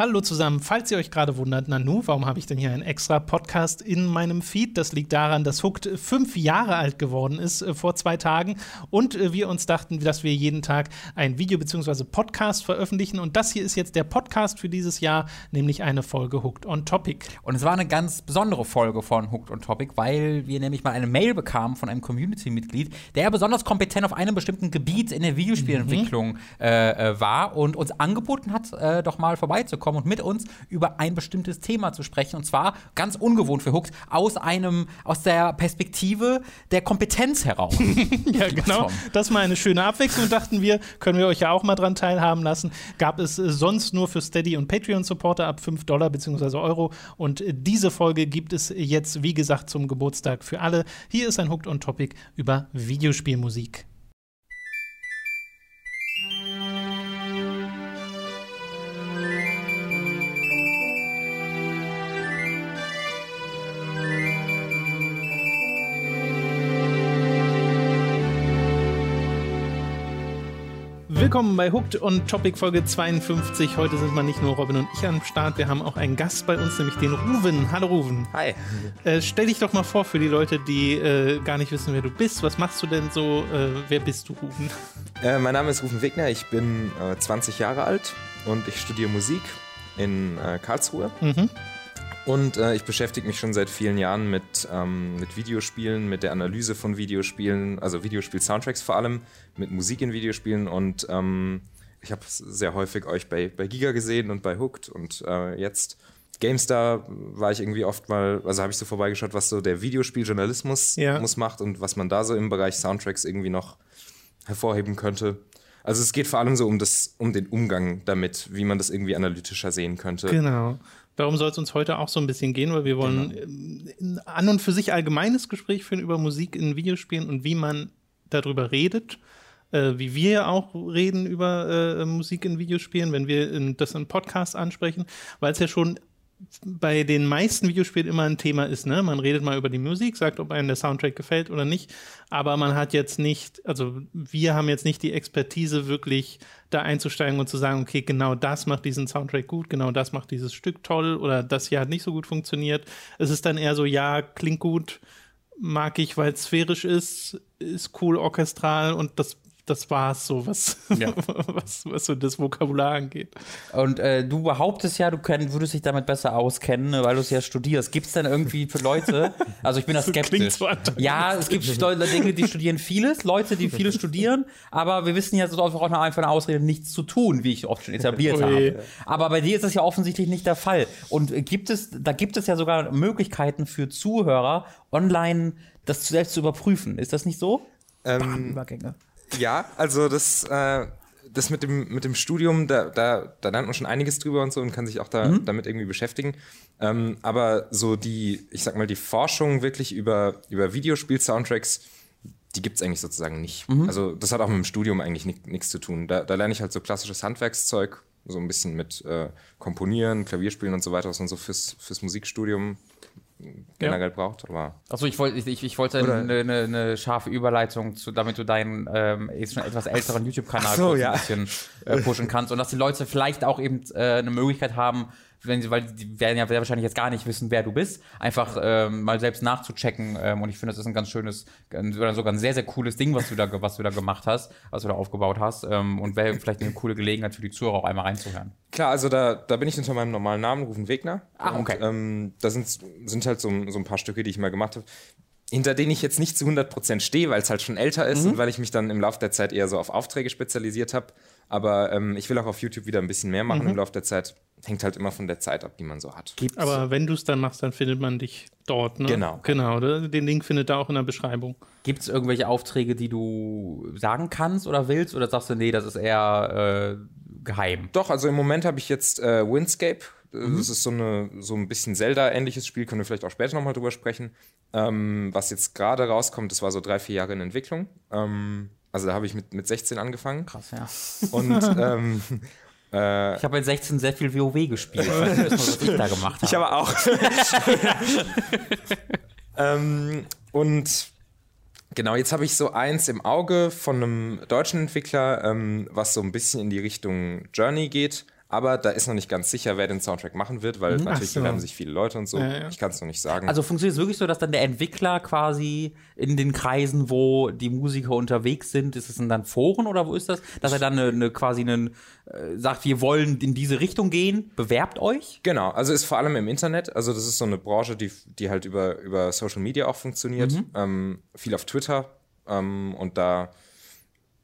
Hallo zusammen. Falls ihr euch gerade wundert, Nanu, warum habe ich denn hier einen extra Podcast in meinem Feed? Das liegt daran, dass Hooked fünf Jahre alt geworden ist äh, vor zwei Tagen und äh, wir uns dachten, dass wir jeden Tag ein Video bzw. Podcast veröffentlichen. Und das hier ist jetzt der Podcast für dieses Jahr, nämlich eine Folge Hooked on Topic. Und es war eine ganz besondere Folge von Hooked on Topic, weil wir nämlich mal eine Mail bekamen von einem Community-Mitglied, der besonders kompetent auf einem bestimmten Gebiet in der Videospielentwicklung mhm. äh, äh, war und uns angeboten hat, äh, doch mal vorbeizukommen kommen und mit uns über ein bestimmtes Thema zu sprechen. Und zwar ganz ungewohnt für Hooked aus einem, aus der Perspektive der Kompetenz heraus. ja, genau. Das mal eine schöne Abwechslung, dachten wir. Können wir euch ja auch mal dran teilhaben lassen. Gab es äh, sonst nur für Steady und Patreon-Supporter ab 5 Dollar bzw. Euro. Und äh, diese Folge gibt es jetzt, wie gesagt, zum Geburtstag für alle. Hier ist ein Hooked on Topic über Videospielmusik. Willkommen bei Hooked on Topic Folge 52. Heute sind mal nicht nur Robin und ich am Start, wir haben auch einen Gast bei uns, nämlich den Ruven. Hallo Ruven. Hi. Äh, stell dich doch mal vor für die Leute, die äh, gar nicht wissen, wer du bist. Was machst du denn so? Äh, wer bist du, Ruven? Äh, mein Name ist Ruven Wegner, ich bin 20 äh, Jahre alt und ich studiere Musik in äh, Karlsruhe. Mhm. Und äh, ich beschäftige mich schon seit vielen Jahren mit, ähm, mit Videospielen, mit der Analyse von Videospielen, also Videospiel-Soundtracks vor allem, mit Musik in Videospielen. Und ähm, ich habe sehr häufig euch bei, bei Giga gesehen und bei Hooked. Und äh, jetzt GameStar war ich irgendwie oft mal, also habe ich so vorbeigeschaut, was so der Videospieljournalismus ja. muss macht und was man da so im Bereich Soundtracks irgendwie noch hervorheben könnte. Also es geht vor allem so um das, um den Umgang damit, wie man das irgendwie analytischer sehen könnte. Genau. Darum soll es uns heute auch so ein bisschen gehen, weil wir wollen genau. an und für sich allgemeines Gespräch führen über Musik in Videospielen und wie man darüber redet. Äh, wie wir auch reden über äh, Musik in Videospielen, wenn wir in, das in Podcasts ansprechen, weil es ja schon bei den meisten Videospielen immer ein Thema ist, ne? Man redet mal über die Musik, sagt, ob einem der Soundtrack gefällt oder nicht, aber man hat jetzt nicht, also wir haben jetzt nicht die Expertise, wirklich da einzusteigen und zu sagen, okay, genau das macht diesen Soundtrack gut, genau das macht dieses Stück toll oder das hier hat nicht so gut funktioniert. Es ist dann eher so, ja, klingt gut, mag ich, weil es sphärisch ist, ist cool orchestral und das das war's so, was, ja. was, was so das Vokabular angeht. Und äh, du behauptest ja, du könnt, würdest dich damit besser auskennen, weil du es ja studierst. Gibt es denn irgendwie für Leute, also ich bin da skeptisch. So ja, es gibt Dinge, die studieren vieles, Leute, die vieles studieren, aber wir wissen ja, es ist einfach auch einfach eine Ausrede, nichts zu tun, wie ich oft schon etabliert habe. Aber bei dir ist das ja offensichtlich nicht der Fall. Und gibt es, da gibt es ja sogar Möglichkeiten für Zuhörer, online das selbst zu überprüfen. Ist das nicht so? Ähm, Übergänge. Ja, also das, äh, das mit dem, mit dem Studium, da, da, da lernt man schon einiges drüber und so und kann sich auch da, mhm. damit irgendwie beschäftigen. Ähm, aber so die, ich sag mal, die Forschung wirklich über, über Videospiel-Soundtracks, die gibt es eigentlich sozusagen nicht. Mhm. Also das hat auch mit dem Studium eigentlich nichts zu tun. Da, da lerne ich halt so klassisches Handwerkszeug, so ein bisschen mit äh, Komponieren, Klavierspielen und so weiter, was man so fürs, fürs Musikstudium generell ja. braucht. Aber Achso, ich, wollt, ich, ich, wollte eine, eine, eine, scharfe Überleitung, zu, damit du deinen ähm, jetzt schon etwas älteren YouTube-Kanal so, ja. ein bisschen äh, pushen kannst und dass die Leute vielleicht auch eben äh, eine Möglichkeit haben, wenn sie, weil die werden ja sehr wahrscheinlich jetzt gar nicht wissen, wer du bist, einfach ähm, mal selbst nachzuchecken. Ähm, und ich finde, das ist ein ganz schönes oder sogar ein sehr, sehr cooles Ding, was du da, was du da gemacht hast, was du da aufgebaut hast. Ähm, und wäre vielleicht eine coole Gelegenheit für die Zuhörer auch einmal reinzuhören. Klar, also da, da bin ich unter meinem normalen Namen, Rufen Wegner. Ah, okay. Und, ähm, da sind, sind halt so, so ein paar Stücke, die ich mal gemacht habe hinter denen ich jetzt nicht zu 100% stehe, weil es halt schon älter ist mhm. und weil ich mich dann im Laufe der Zeit eher so auf Aufträge spezialisiert habe. Aber ähm, ich will auch auf YouTube wieder ein bisschen mehr machen mhm. im Laufe der Zeit. Hängt halt immer von der Zeit ab, die man so hat. Gibt's? Aber wenn du es dann machst, dann findet man dich dort, ne? Genau. Genau, den Link findet ihr auch in der Beschreibung. Gibt es irgendwelche Aufträge, die du sagen kannst oder willst? Oder sagst du, nee, das ist eher äh, geheim? Doch, also im Moment habe ich jetzt äh, Windscape. Mhm. Das ist so, eine, so ein bisschen Zelda-ähnliches Spiel, können wir vielleicht auch später nochmal drüber sprechen. Ähm, was jetzt gerade rauskommt, das war so drei, vier Jahre in Entwicklung. Ähm, also da habe ich mit, mit 16 angefangen. Krass, ja. Und ähm, äh, ich habe mit 16 sehr viel WoW gespielt. Ich weiß nicht, was ich da gemacht habe. Ich aber auch. ähm, und genau, jetzt habe ich so eins im Auge von einem deutschen Entwickler, ähm, was so ein bisschen in die Richtung Journey geht, aber da ist noch nicht ganz sicher, wer den Soundtrack machen wird, weil mhm. natürlich so. bewerben sich viele Leute und so. Ja, ja. Ich kann es noch nicht sagen. Also funktioniert es wirklich so, dass dann der Entwickler quasi in den Kreisen, wo die Musiker unterwegs sind, ist es dann Foren oder wo ist das? Dass er dann eine, eine quasi einen äh, sagt, wir wollen in diese Richtung gehen, bewerbt euch? Genau, also ist vor allem im Internet. Also das ist so eine Branche, die, die halt über, über Social Media auch funktioniert. Mhm. Ähm, viel auf Twitter ähm, und da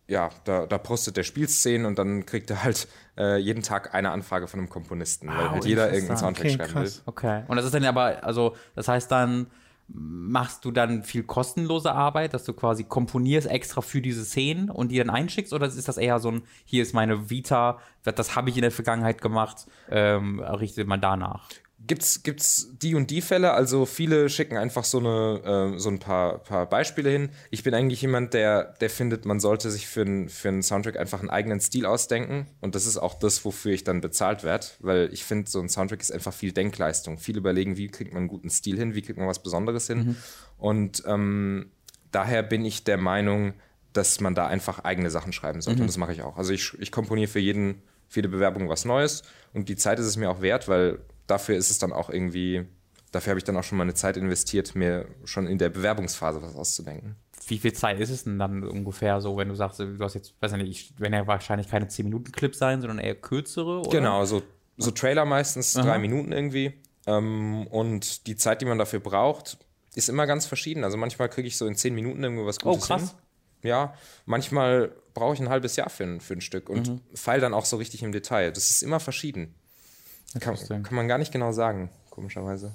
ja, da, da postet der Spielszenen und dann kriegt er halt äh, jeden Tag eine Anfrage von einem Komponisten, weil halt jeder irgendeinen Soundtrack okay, schreiben krass. will. Okay. Und das ist dann aber, also, das heißt dann, machst du dann viel kostenlose Arbeit, dass du quasi komponierst extra für diese Szenen und die dann einschickst? Oder ist das eher so ein, hier ist meine Vita, das habe ich in der Vergangenheit gemacht, ähm, richtet man danach? Gibt's gibt's die und die Fälle. Also viele schicken einfach so eine äh, so ein paar, paar Beispiele hin. Ich bin eigentlich jemand, der der findet, man sollte sich für einen für einen Soundtrack einfach einen eigenen Stil ausdenken. Und das ist auch das, wofür ich dann bezahlt werde, weil ich finde, so ein Soundtrack ist einfach viel Denkleistung. Viel überlegen, wie kriegt man einen guten Stil hin, wie kriegt man was Besonderes hin. Mhm. Und ähm, daher bin ich der Meinung, dass man da einfach eigene Sachen schreiben sollte. Mhm. Und das mache ich auch. Also ich, ich komponiere für jeden, für jede Bewerbung was Neues. Und die Zeit ist es mir auch wert, weil dafür ist es dann auch irgendwie, dafür habe ich dann auch schon meine Zeit investiert, mir schon in der Bewerbungsphase was auszudenken. Wie viel Zeit ist es denn dann ungefähr so, wenn du sagst, du hast jetzt, weiß nicht, wenn ja wahrscheinlich keine 10-Minuten-Clips sein, sondern eher kürzere? Oder? Genau, so, so Trailer meistens, Aha. drei Minuten irgendwie. Ähm, und die Zeit, die man dafür braucht, ist immer ganz verschieden. Also manchmal kriege ich so in 10 Minuten irgendwo was Gutes oh, krass. hin. Ja, manchmal brauche ich ein halbes Jahr für ein, für ein Stück und mhm. feil dann auch so richtig im Detail. Das ist immer verschieden. Kann, kann, man gar nicht genau sagen, komischerweise.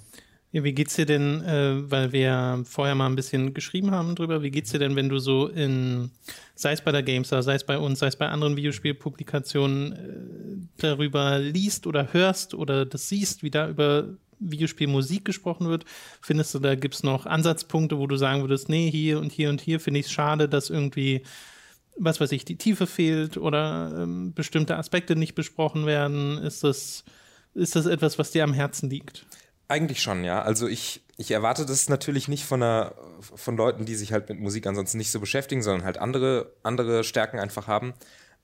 Ja, wie geht's dir denn, äh, weil wir vorher mal ein bisschen geschrieben haben drüber, wie geht's dir denn, wenn du so in, sei es bei der Gamestar, sei es bei uns, sei es bei anderen Videospielpublikationen, äh, darüber liest oder hörst oder das siehst, wie da über Videospielmusik gesprochen wird? Findest du, da gibt's noch Ansatzpunkte, wo du sagen würdest, nee, hier und hier und hier finde ich es schade, dass irgendwie was weiß ich, die Tiefe fehlt oder ähm, bestimmte Aspekte nicht besprochen werden? Ist das ist das etwas, was dir am Herzen liegt? Eigentlich schon, ja. Also ich, ich erwarte das natürlich nicht von, einer, von Leuten, die sich halt mit Musik ansonsten nicht so beschäftigen, sondern halt andere, andere Stärken einfach haben.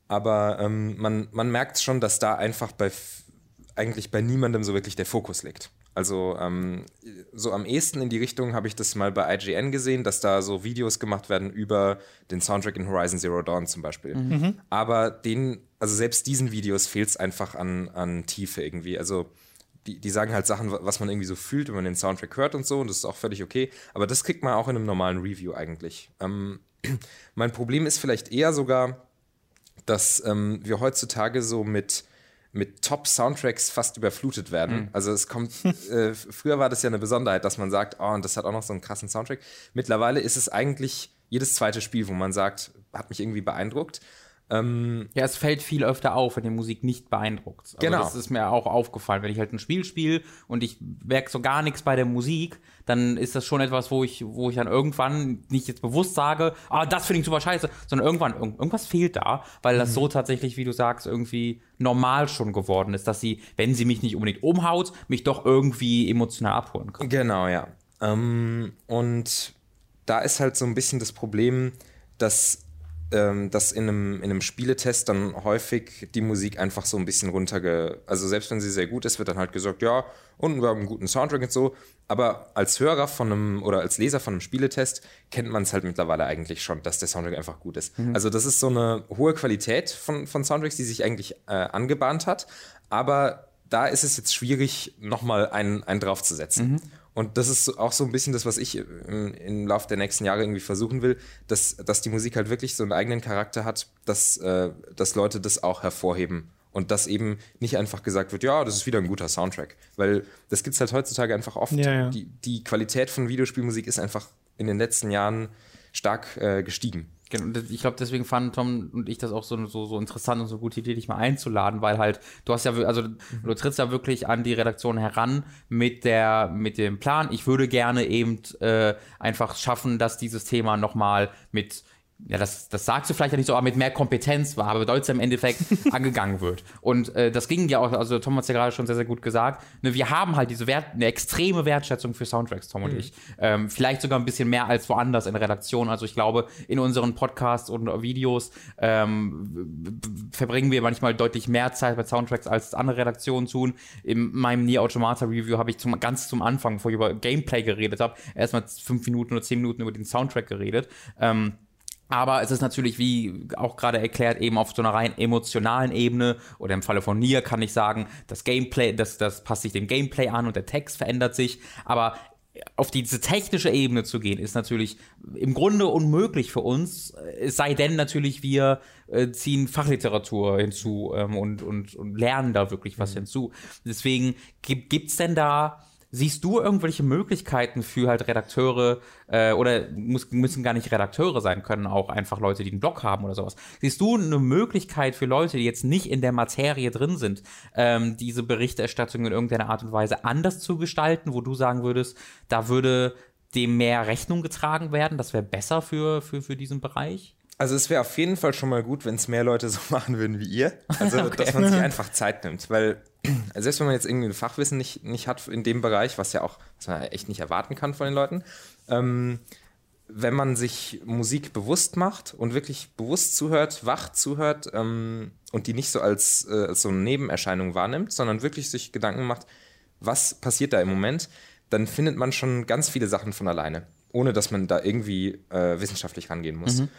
Aber ähm, man, man merkt schon, dass da einfach bei eigentlich bei niemandem so wirklich der Fokus liegt. Also ähm, so am ehesten in die Richtung habe ich das mal bei IGN gesehen, dass da so Videos gemacht werden über den Soundtrack in Horizon Zero Dawn zum Beispiel. Mhm. Aber den also selbst diesen Videos fehlt es einfach an, an Tiefe irgendwie. Also die, die sagen halt Sachen, was man irgendwie so fühlt, wenn man den Soundtrack hört und so, und das ist auch völlig okay. Aber das kriegt man auch in einem normalen Review eigentlich. Ähm, mein Problem ist vielleicht eher sogar, dass ähm, wir heutzutage so mit mit Top-Soundtracks fast überflutet werden. Mhm. Also es kommt, äh, früher war das ja eine Besonderheit, dass man sagt, oh, und das hat auch noch so einen krassen Soundtrack. Mittlerweile ist es eigentlich jedes zweite Spiel, wo man sagt, hat mich irgendwie beeindruckt. Ähm, ja, es fällt viel öfter auf, wenn die Musik nicht beeindruckt. Also genau. Das ist mir auch aufgefallen. Wenn ich halt ein Spiel spiele und ich merke so gar nichts bei der Musik, dann ist das schon etwas, wo ich, wo ich dann irgendwann nicht jetzt bewusst sage, ah, das finde ich super scheiße, sondern irgendwann, irgendwas fehlt da, weil das mhm. so tatsächlich, wie du sagst, irgendwie normal schon geworden ist, dass sie, wenn sie mich nicht unbedingt umhaut, mich doch irgendwie emotional abholen kann. Genau, ja. Ähm, und da ist halt so ein bisschen das Problem, dass ähm, dass in einem, in einem Spieletest dann häufig die Musik einfach so ein bisschen runterge... Also selbst wenn sie sehr gut ist, wird dann halt gesagt, ja, und wir haben einen guten Soundtrack und so. Aber als Hörer von einem oder als Leser von einem Spieletest kennt man es halt mittlerweile eigentlich schon, dass der Soundtrack einfach gut ist. Mhm. Also das ist so eine hohe Qualität von, von Soundtracks, die sich eigentlich äh, angebahnt hat. Aber da ist es jetzt schwierig, nochmal einen, einen draufzusetzen. Mhm. Und das ist auch so ein bisschen das, was ich im, im Laufe der nächsten Jahre irgendwie versuchen will, dass, dass die Musik halt wirklich so einen eigenen Charakter hat, dass, äh, dass Leute das auch hervorheben. Und dass eben nicht einfach gesagt wird, ja, das ist wieder ein guter Soundtrack. Weil das gibt es halt heutzutage einfach oft. Ja, ja. Die, die Qualität von Videospielmusik ist einfach in den letzten Jahren stark äh, gestiegen. Genau, ich glaube, deswegen fanden Tom und ich das auch so, so, so interessant und so gute Idee, dich mal einzuladen, weil halt, du hast ja, also mhm. du trittst ja wirklich an die Redaktion heran mit der, mit dem Plan, ich würde gerne eben äh, einfach schaffen, dass dieses Thema nochmal mit ja, das, das sagst du vielleicht ja nicht so, aber mit mehr Kompetenz war, aber bedeutet im Endeffekt angegangen wird. Und äh, das ging ja auch, also Tom hat es ja gerade schon sehr, sehr gut gesagt, ne, wir haben halt diese Wert, eine extreme Wertschätzung für Soundtracks, Tom und mhm. ich. Ähm, vielleicht sogar ein bisschen mehr als woanders in der Redaktion. Also ich glaube, in unseren Podcasts und Videos ähm, verbringen wir manchmal deutlich mehr Zeit bei Soundtracks als andere Redaktionen tun. In meinem Nier Automata Review habe ich zum, ganz zum Anfang, bevor ich über Gameplay geredet habe, erstmal fünf Minuten oder zehn Minuten über den Soundtrack geredet. Ähm, aber es ist natürlich, wie auch gerade erklärt, eben auf so einer rein emotionalen Ebene oder im Falle von Nier kann ich sagen, das Gameplay, das, das passt sich dem Gameplay an und der Text verändert sich. Aber auf diese technische Ebene zu gehen, ist natürlich im Grunde unmöglich für uns, es sei denn natürlich, wir äh, ziehen Fachliteratur hinzu ähm, und, und, und lernen da wirklich was mhm. hinzu. Deswegen gibt es denn da Siehst du irgendwelche Möglichkeiten für halt Redakteure äh, oder muss, müssen gar nicht Redakteure sein, können auch einfach Leute, die einen Blog haben oder sowas. Siehst du eine Möglichkeit für Leute, die jetzt nicht in der Materie drin sind, ähm, diese Berichterstattung in irgendeiner Art und Weise anders zu gestalten, wo du sagen würdest, da würde dem mehr Rechnung getragen werden, das wäre besser für, für, für diesen Bereich? Also es wäre auf jeden Fall schon mal gut, wenn es mehr Leute so machen würden wie ihr. Also okay. dass man sich einfach Zeit nimmt, weil selbst wenn man jetzt irgendwie ein Fachwissen nicht, nicht hat in dem Bereich, was ja auch, was man echt nicht erwarten kann von den Leuten, ähm, wenn man sich Musik bewusst macht und wirklich bewusst zuhört, wach zuhört ähm, und die nicht so als, äh, als so eine Nebenerscheinung wahrnimmt, sondern wirklich sich Gedanken macht, was passiert da im Moment, dann findet man schon ganz viele Sachen von alleine, ohne dass man da irgendwie äh, wissenschaftlich rangehen muss. Mhm.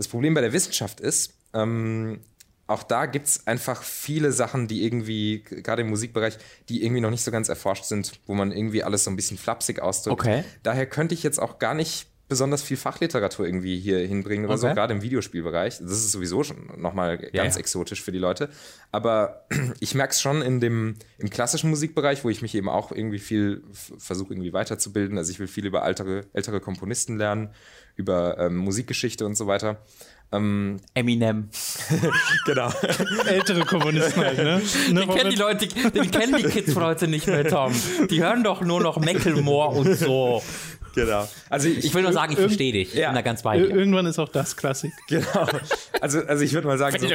Das Problem bei der Wissenschaft ist, ähm, auch da gibt es einfach viele Sachen, die irgendwie, gerade im Musikbereich, die irgendwie noch nicht so ganz erforscht sind, wo man irgendwie alles so ein bisschen flapsig ausdrückt. Okay. Daher könnte ich jetzt auch gar nicht besonders viel Fachliteratur irgendwie hier hinbringen oder okay. so, gerade im Videospielbereich. Das ist sowieso schon nochmal ganz ja. exotisch für die Leute. Aber ich merke es schon in dem, im klassischen Musikbereich, wo ich mich eben auch irgendwie viel versuche, irgendwie weiterzubilden. Also ich will viel über ältere, ältere Komponisten lernen, über ähm, Musikgeschichte und so weiter. Ähm, Eminem. genau. Ältere Kommunisten halt, ne? ne den, kennen die Leute, den kennen die Kids von heute nicht mehr, Tom. Die hören doch nur noch Macklemore und so. Genau. Also ich, ich will nur sagen, ich verstehe dich. Ja. Ich bin da ganz bei dir. Irgendwann ist auch das Klassik. Genau. Also, also ich würde mal sagen. So,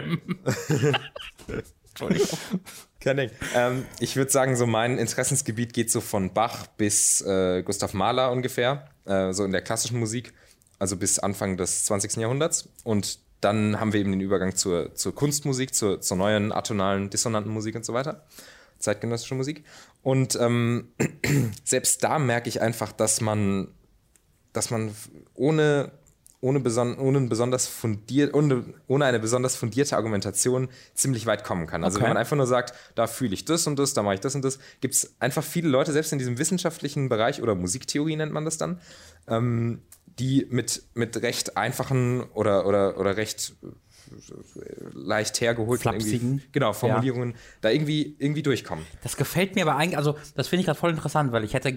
Entschuldigung. Kein Ähm, ich würde sagen, so mein Interessensgebiet geht so von Bach bis äh, Gustav Mahler ungefähr, äh, so in der klassischen Musik also bis Anfang des 20. Jahrhunderts. Und dann haben wir eben den Übergang zur, zur Kunstmusik, zur, zur neuen atonalen, dissonanten Musik und so weiter, zeitgenössische Musik. Und ähm, selbst da merke ich einfach, dass man, dass man ohne, ohne, beson ohne, besonders fundiert, ohne, ohne eine besonders fundierte Argumentation ziemlich weit kommen kann. Also okay. wenn man einfach nur sagt, da fühle ich das und das, da mache ich das und das, gibt es einfach viele Leute, selbst in diesem wissenschaftlichen Bereich oder Musiktheorie nennt man das dann, ähm, die mit, mit recht einfachen oder, oder, oder recht leicht hergeholten genau, Formulierungen ja. da irgendwie, irgendwie durchkommen. Das gefällt mir aber eigentlich, also das finde ich gerade voll interessant, weil ich hätte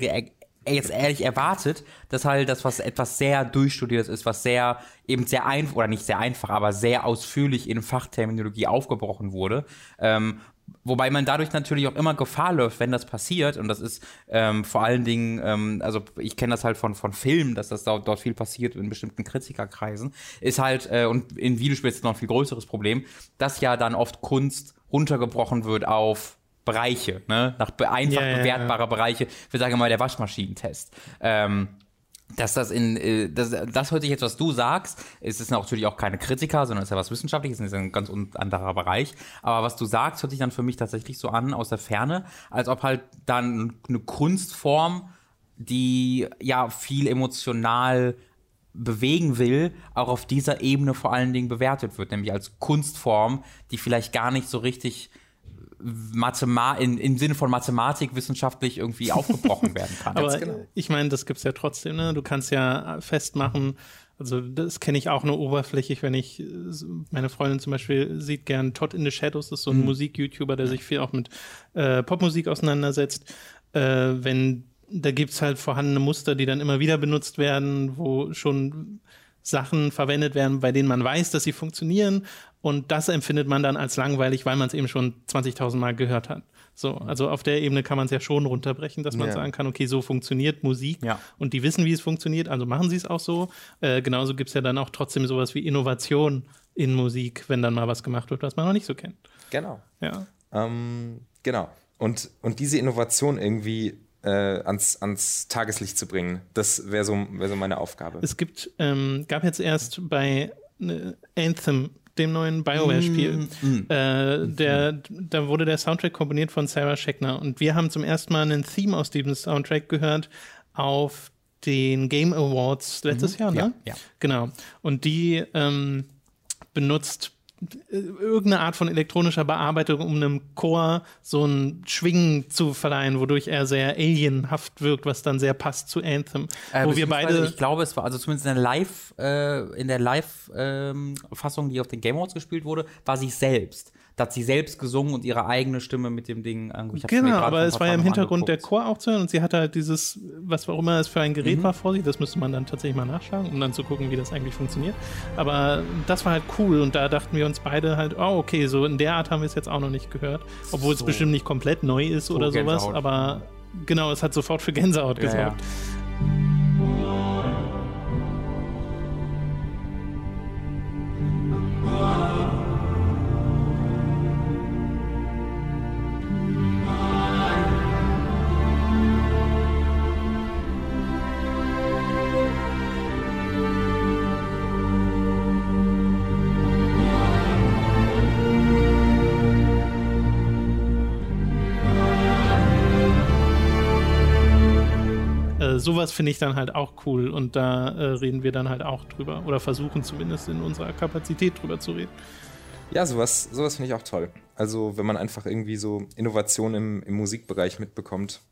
jetzt ehrlich erwartet, dass halt das, was etwas sehr durchstudiertes ist, was sehr, eben sehr einfach, oder nicht sehr einfach, aber sehr ausführlich in Fachterminologie aufgebrochen wurde, ähm, Wobei man dadurch natürlich auch immer Gefahr läuft, wenn das passiert. Und das ist ähm, vor allen Dingen, ähm, also ich kenne das halt von, von Filmen, dass das dort, dort viel passiert in bestimmten Kritikerkreisen. Ist halt, äh, und in Videospielen ist noch ein viel größeres Problem, dass ja dann oft Kunst runtergebrochen wird auf Bereiche, ne? nach einfach yeah, bewertbare yeah, yeah. Bereiche. Wir sagen mal der Waschmaschinentest. Ähm, dass das in, äh, das, das hört sich jetzt, was du sagst, ist es natürlich auch keine Kritiker, sondern ist ja was Wissenschaftliches, ist ein ganz anderer Bereich. Aber was du sagst, hört sich dann für mich tatsächlich so an aus der Ferne, als ob halt dann eine Kunstform, die ja viel emotional bewegen will, auch auf dieser Ebene vor allen Dingen bewertet wird, nämlich als Kunstform, die vielleicht gar nicht so richtig Mathema in, im Sinne von Mathematik wissenschaftlich irgendwie aufgebrochen werden kann. Aber genau. ich meine, das gibt es ja trotzdem. Ne? Du kannst ja festmachen, also das kenne ich auch nur oberflächlich, wenn ich, meine Freundin zum Beispiel sieht gern Todd in the Shadows, das ist so ein mhm. Musik-YouTuber, der sich viel auch mit äh, Popmusik auseinandersetzt. Äh, wenn, da gibt es halt vorhandene Muster, die dann immer wieder benutzt werden, wo schon Sachen verwendet werden, bei denen man weiß, dass sie funktionieren und das empfindet man dann als langweilig, weil man es eben schon 20.000 Mal gehört hat. So, also auf der Ebene kann man es ja schon runterbrechen, dass man ja. sagen kann, okay, so funktioniert Musik ja. und die wissen, wie es funktioniert, also machen sie es auch so. Äh, genauso gibt es ja dann auch trotzdem sowas wie Innovation in Musik, wenn dann mal was gemacht wird, was man noch nicht so kennt. Genau. Ja. Ähm, genau. Und, und diese Innovation irgendwie äh, ans, ans Tageslicht zu bringen, das wäre so, wär so meine Aufgabe. Es gibt, ähm, gab jetzt erst bei äh, Anthem dem neuen BioWare-Spiel. Mm, mm. Äh, der, da wurde der Soundtrack komponiert von Sarah Scheckner und wir haben zum ersten Mal einen Theme aus diesem Soundtrack gehört auf den Game Awards letztes mhm. Jahr, ne? Ja, ja. Genau. Und die ähm, benutzt irgendeine Art von elektronischer Bearbeitung, um einem Chor so ein Schwingen zu verleihen, wodurch er sehr alienhaft wirkt, was dann sehr passt zu Anthem. Äh, wo wir beide. Ich glaube, es war also zumindest in der Live, äh, in der Live-Fassung, ähm, die auf den Game Awards gespielt wurde, war sie selbst. Hat sie selbst gesungen und ihre eigene Stimme mit dem Ding. genau, aber es war ja im Hintergrund der Chor auch zu hören und sie hatte halt dieses, was auch immer es für ein Gerät mhm. war vor sich, das müsste man dann tatsächlich mal nachschlagen, um dann zu gucken, wie das eigentlich funktioniert. Aber das war halt cool und da dachten wir uns beide halt, oh, okay, so in der Art haben wir es jetzt auch noch nicht gehört. Obwohl so. es bestimmt nicht komplett neu ist so oder sowas, Gänsehaut. aber genau, es hat sofort für Gänsehaut ja, gesorgt. Ja. Sowas finde ich dann halt auch cool und da äh, reden wir dann halt auch drüber oder versuchen zumindest in unserer Kapazität drüber zu reden. Ja, sowas, sowas finde ich auch toll. Also wenn man einfach irgendwie so Innovation im, im Musikbereich mitbekommt,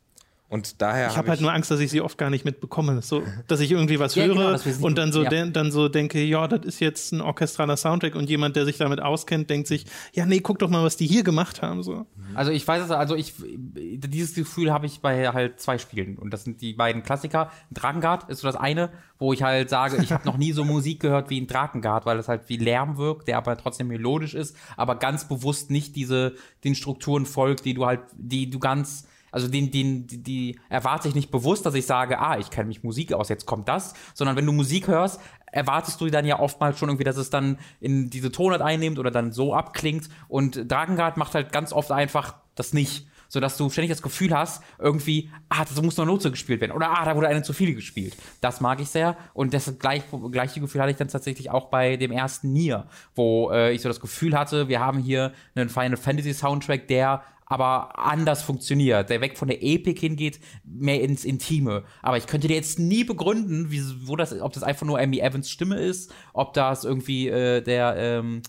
und daher. Ich habe hab halt nur Angst, dass ich sie oft gar nicht mitbekomme. So, dass ich irgendwie was ja, höre genau, und dann so, ja. de dann so denke, ja, das ist jetzt ein orchestraler Soundtrack und jemand, der sich damit auskennt, denkt sich, ja, nee, guck doch mal, was die hier gemacht haben. So. Also ich weiß es, also ich, dieses Gefühl habe ich bei halt zwei Spielen. Und das sind die beiden Klassiker. Drakengard ist so das eine, wo ich halt sage, ich habe noch nie so Musik gehört wie in Drakengard, weil es halt wie Lärm wirkt, der aber trotzdem melodisch ist, aber ganz bewusst nicht diese, den Strukturen folgt, die du halt, die du ganz also den, den, die, die erwarte ich nicht bewusst, dass ich sage, ah, ich kenne mich Musik aus, jetzt kommt das, sondern wenn du Musik hörst, erwartest du dann ja oftmals schon irgendwie, dass es dann in diese Tonart einnimmt oder dann so abklingt. Und Dragengard macht halt ganz oft einfach das nicht. Sodass du ständig das Gefühl hast, irgendwie, ah, das muss noch Note gespielt werden. Oder ah, da wurde eine zu viel gespielt. Das mag ich sehr. Und das gleich, gleiche Gefühl hatte ich dann tatsächlich auch bei dem ersten Nier, wo äh, ich so das Gefühl hatte, wir haben hier einen Final Fantasy Soundtrack, der aber anders funktioniert, der weg von der Epik hingeht, mehr ins Intime. Aber ich könnte dir jetzt nie begründen, wie, wo das, ob das einfach nur Amy Evans Stimme ist, ob das irgendwie äh, der ähm,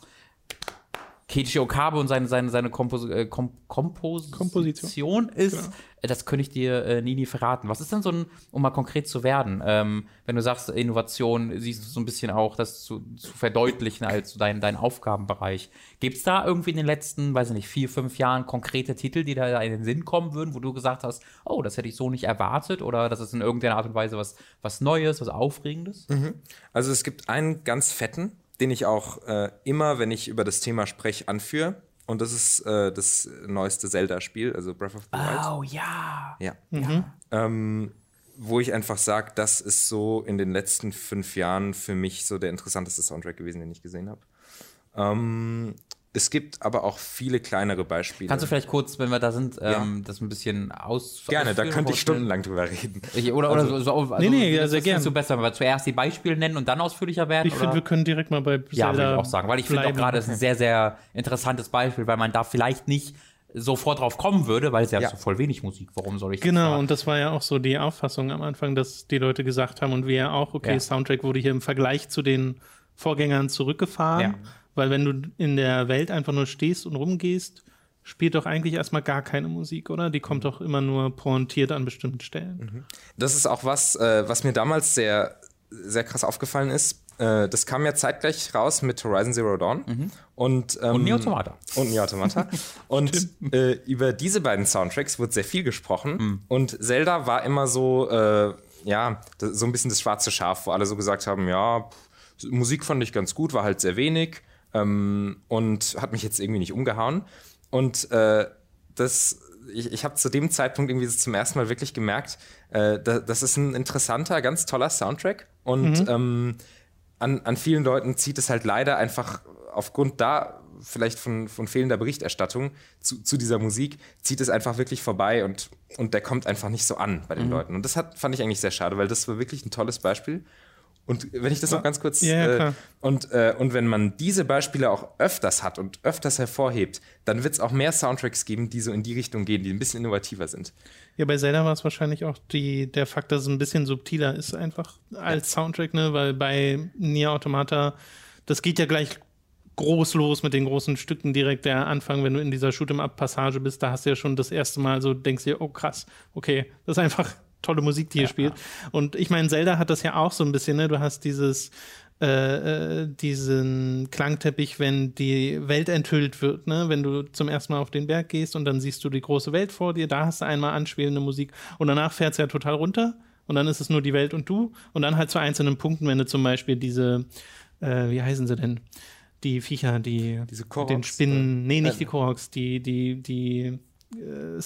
Keiichi Okabe und seine, seine, seine Kompos äh, Kom Kompos Komposition ist, genau. das könnte ich dir äh, nie, nie verraten. Was ist denn so ein, um mal konkret zu werden, ähm, wenn du sagst, Innovation, siehst du so ein bisschen auch, das zu, zu verdeutlichen als dein, dein Aufgabenbereich. Gibt es da irgendwie in den letzten, weiß ich nicht, vier, fünf Jahren konkrete Titel, die da in den Sinn kommen würden, wo du gesagt hast, oh, das hätte ich so nicht erwartet oder das ist in irgendeiner Art und Weise was, was Neues, was Aufregendes? Mhm. Also es gibt einen ganz fetten, den ich auch äh, immer, wenn ich über das Thema spreche, anführe. Und das ist äh, das neueste Zelda-Spiel, also Breath of the Wild. Oh ja. Ja. Mhm. Ähm, wo ich einfach sage, das ist so in den letzten fünf Jahren für mich so der interessanteste Soundtrack gewesen, den ich gesehen habe. Ähm, es gibt aber auch viele kleinere Beispiele. Kannst du vielleicht kurz, wenn wir da sind, ja. ähm, das ein bisschen aus. Gerne, da könnte ich stundenlang drüber reden. Ich, oder also, oder so, also, nee, nee, ja, sehr gerne. du besser, wenn wir zuerst die Beispiele nennen und dann ausführlicher werden? Ich finde, wir können direkt mal bei Zelda Ja, würde ich auch sagen, weil ich finde auch gerade, es ist ein sehr, sehr interessantes Beispiel, weil man da vielleicht nicht sofort drauf kommen würde, weil es ja, ja. so voll wenig Musik. Warum soll ich Genau, das und das war ja auch so die Auffassung am Anfang, dass die Leute gesagt haben und wir ja auch, okay, ja. Soundtrack wurde hier im Vergleich zu den Vorgängern zurückgefahren. Ja. Weil wenn du in der Welt einfach nur stehst und rumgehst, spielt doch eigentlich erstmal gar keine Musik, oder? Die kommt doch immer nur pointiert an bestimmten Stellen. Mhm. Das ist auch was, äh, was mir damals sehr, sehr krass aufgefallen ist. Äh, das kam ja zeitgleich raus mit Horizon Zero Dawn. Mhm. Und, ähm, und Neo Automata. Und Neo Automata. und äh, über diese beiden Soundtracks wurde sehr viel gesprochen. Mhm. Und Zelda war immer so, äh, ja, so ein bisschen das schwarze Schaf, wo alle so gesagt haben, ja, Musik fand ich ganz gut, war halt sehr wenig ähm, und hat mich jetzt irgendwie nicht umgehauen. Und äh, das ich, ich habe zu dem Zeitpunkt irgendwie zum ersten Mal wirklich gemerkt, äh, da, das ist ein interessanter, ganz toller Soundtrack. Und mhm. ähm, an, an vielen Leuten zieht es halt leider einfach aufgrund da vielleicht von, von fehlender Berichterstattung zu, zu dieser Musik, zieht es einfach wirklich vorbei und, und der kommt einfach nicht so an bei den mhm. Leuten. Und das hat, fand ich eigentlich sehr schade, weil das war wirklich ein tolles Beispiel. Und wenn ich das noch ganz kurz. Ja, ja, äh, und, äh, und wenn man diese Beispiele auch öfters hat und öfters hervorhebt, dann wird es auch mehr Soundtracks geben, die so in die Richtung gehen, die ein bisschen innovativer sind. Ja, bei Zelda war es wahrscheinlich auch die, der Fakt, dass es ein bisschen subtiler ist, einfach als ja. Soundtrack, ne? Weil bei Nier Automata, das geht ja gleich groß los mit den großen Stücken direkt der Anfang, wenn du in dieser Shoot'em-up-Passage bist, da hast du ja schon das erste Mal so, denkst dir, oh krass, okay, das ist einfach tolle Musik, die hier ja, spielt. Ja. Und ich meine, Zelda hat das ja auch so ein bisschen, ne? Du hast dieses, äh, äh, diesen Klangteppich, wenn die Welt enthüllt wird, ne? Wenn du zum ersten Mal auf den Berg gehst und dann siehst du die große Welt vor dir, da hast du einmal anschwelende Musik und danach fährt es ja total runter und dann ist es nur die Welt und du und dann halt zu einzelnen Punkten, wenn du zum Beispiel diese, äh, wie heißen sie denn? Die Viecher, die Diese Koroks, den Spinnen, nee, nicht die Koroks, die, die, die äh,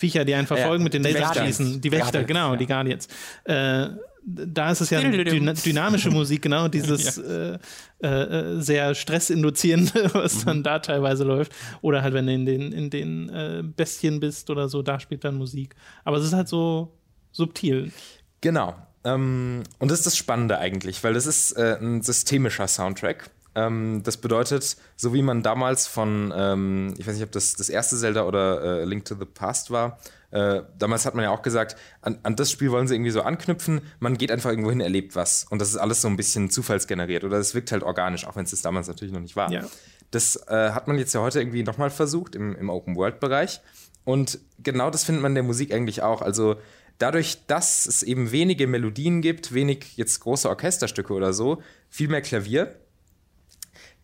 Sci-Fi-Viecher, die einen verfolgen ja, mit den Laserschießen. Die Wächter, Guardians, genau, ja. die Guardians. Äh, da ist es ja dyn dynamische Musik, genau, dieses ja. äh, äh, sehr stressinduzierende, was mhm. dann da teilweise läuft. Oder halt, wenn du in den, in den Bestien bist oder so, da spielt dann Musik. Aber es ist halt so subtil. Genau. Ähm, und das ist das Spannende eigentlich, weil das ist ein systemischer Soundtrack. Ähm, das bedeutet, so wie man damals von, ähm, ich weiß nicht, ob das das erste Zelda oder äh, Link to the Past war, äh, damals hat man ja auch gesagt, an, an, das Spiel wollen sie irgendwie so anknüpfen, man geht einfach irgendwo hin, erlebt was. Und das ist alles so ein bisschen zufallsgeneriert oder es wirkt halt organisch, auch wenn es das damals natürlich noch nicht war. Ja. Das äh, hat man jetzt ja heute irgendwie nochmal versucht im, im Open-World-Bereich. Und genau das findet man in der Musik eigentlich auch. Also dadurch, dass es eben wenige Melodien gibt, wenig jetzt große Orchesterstücke oder so, viel mehr Klavier,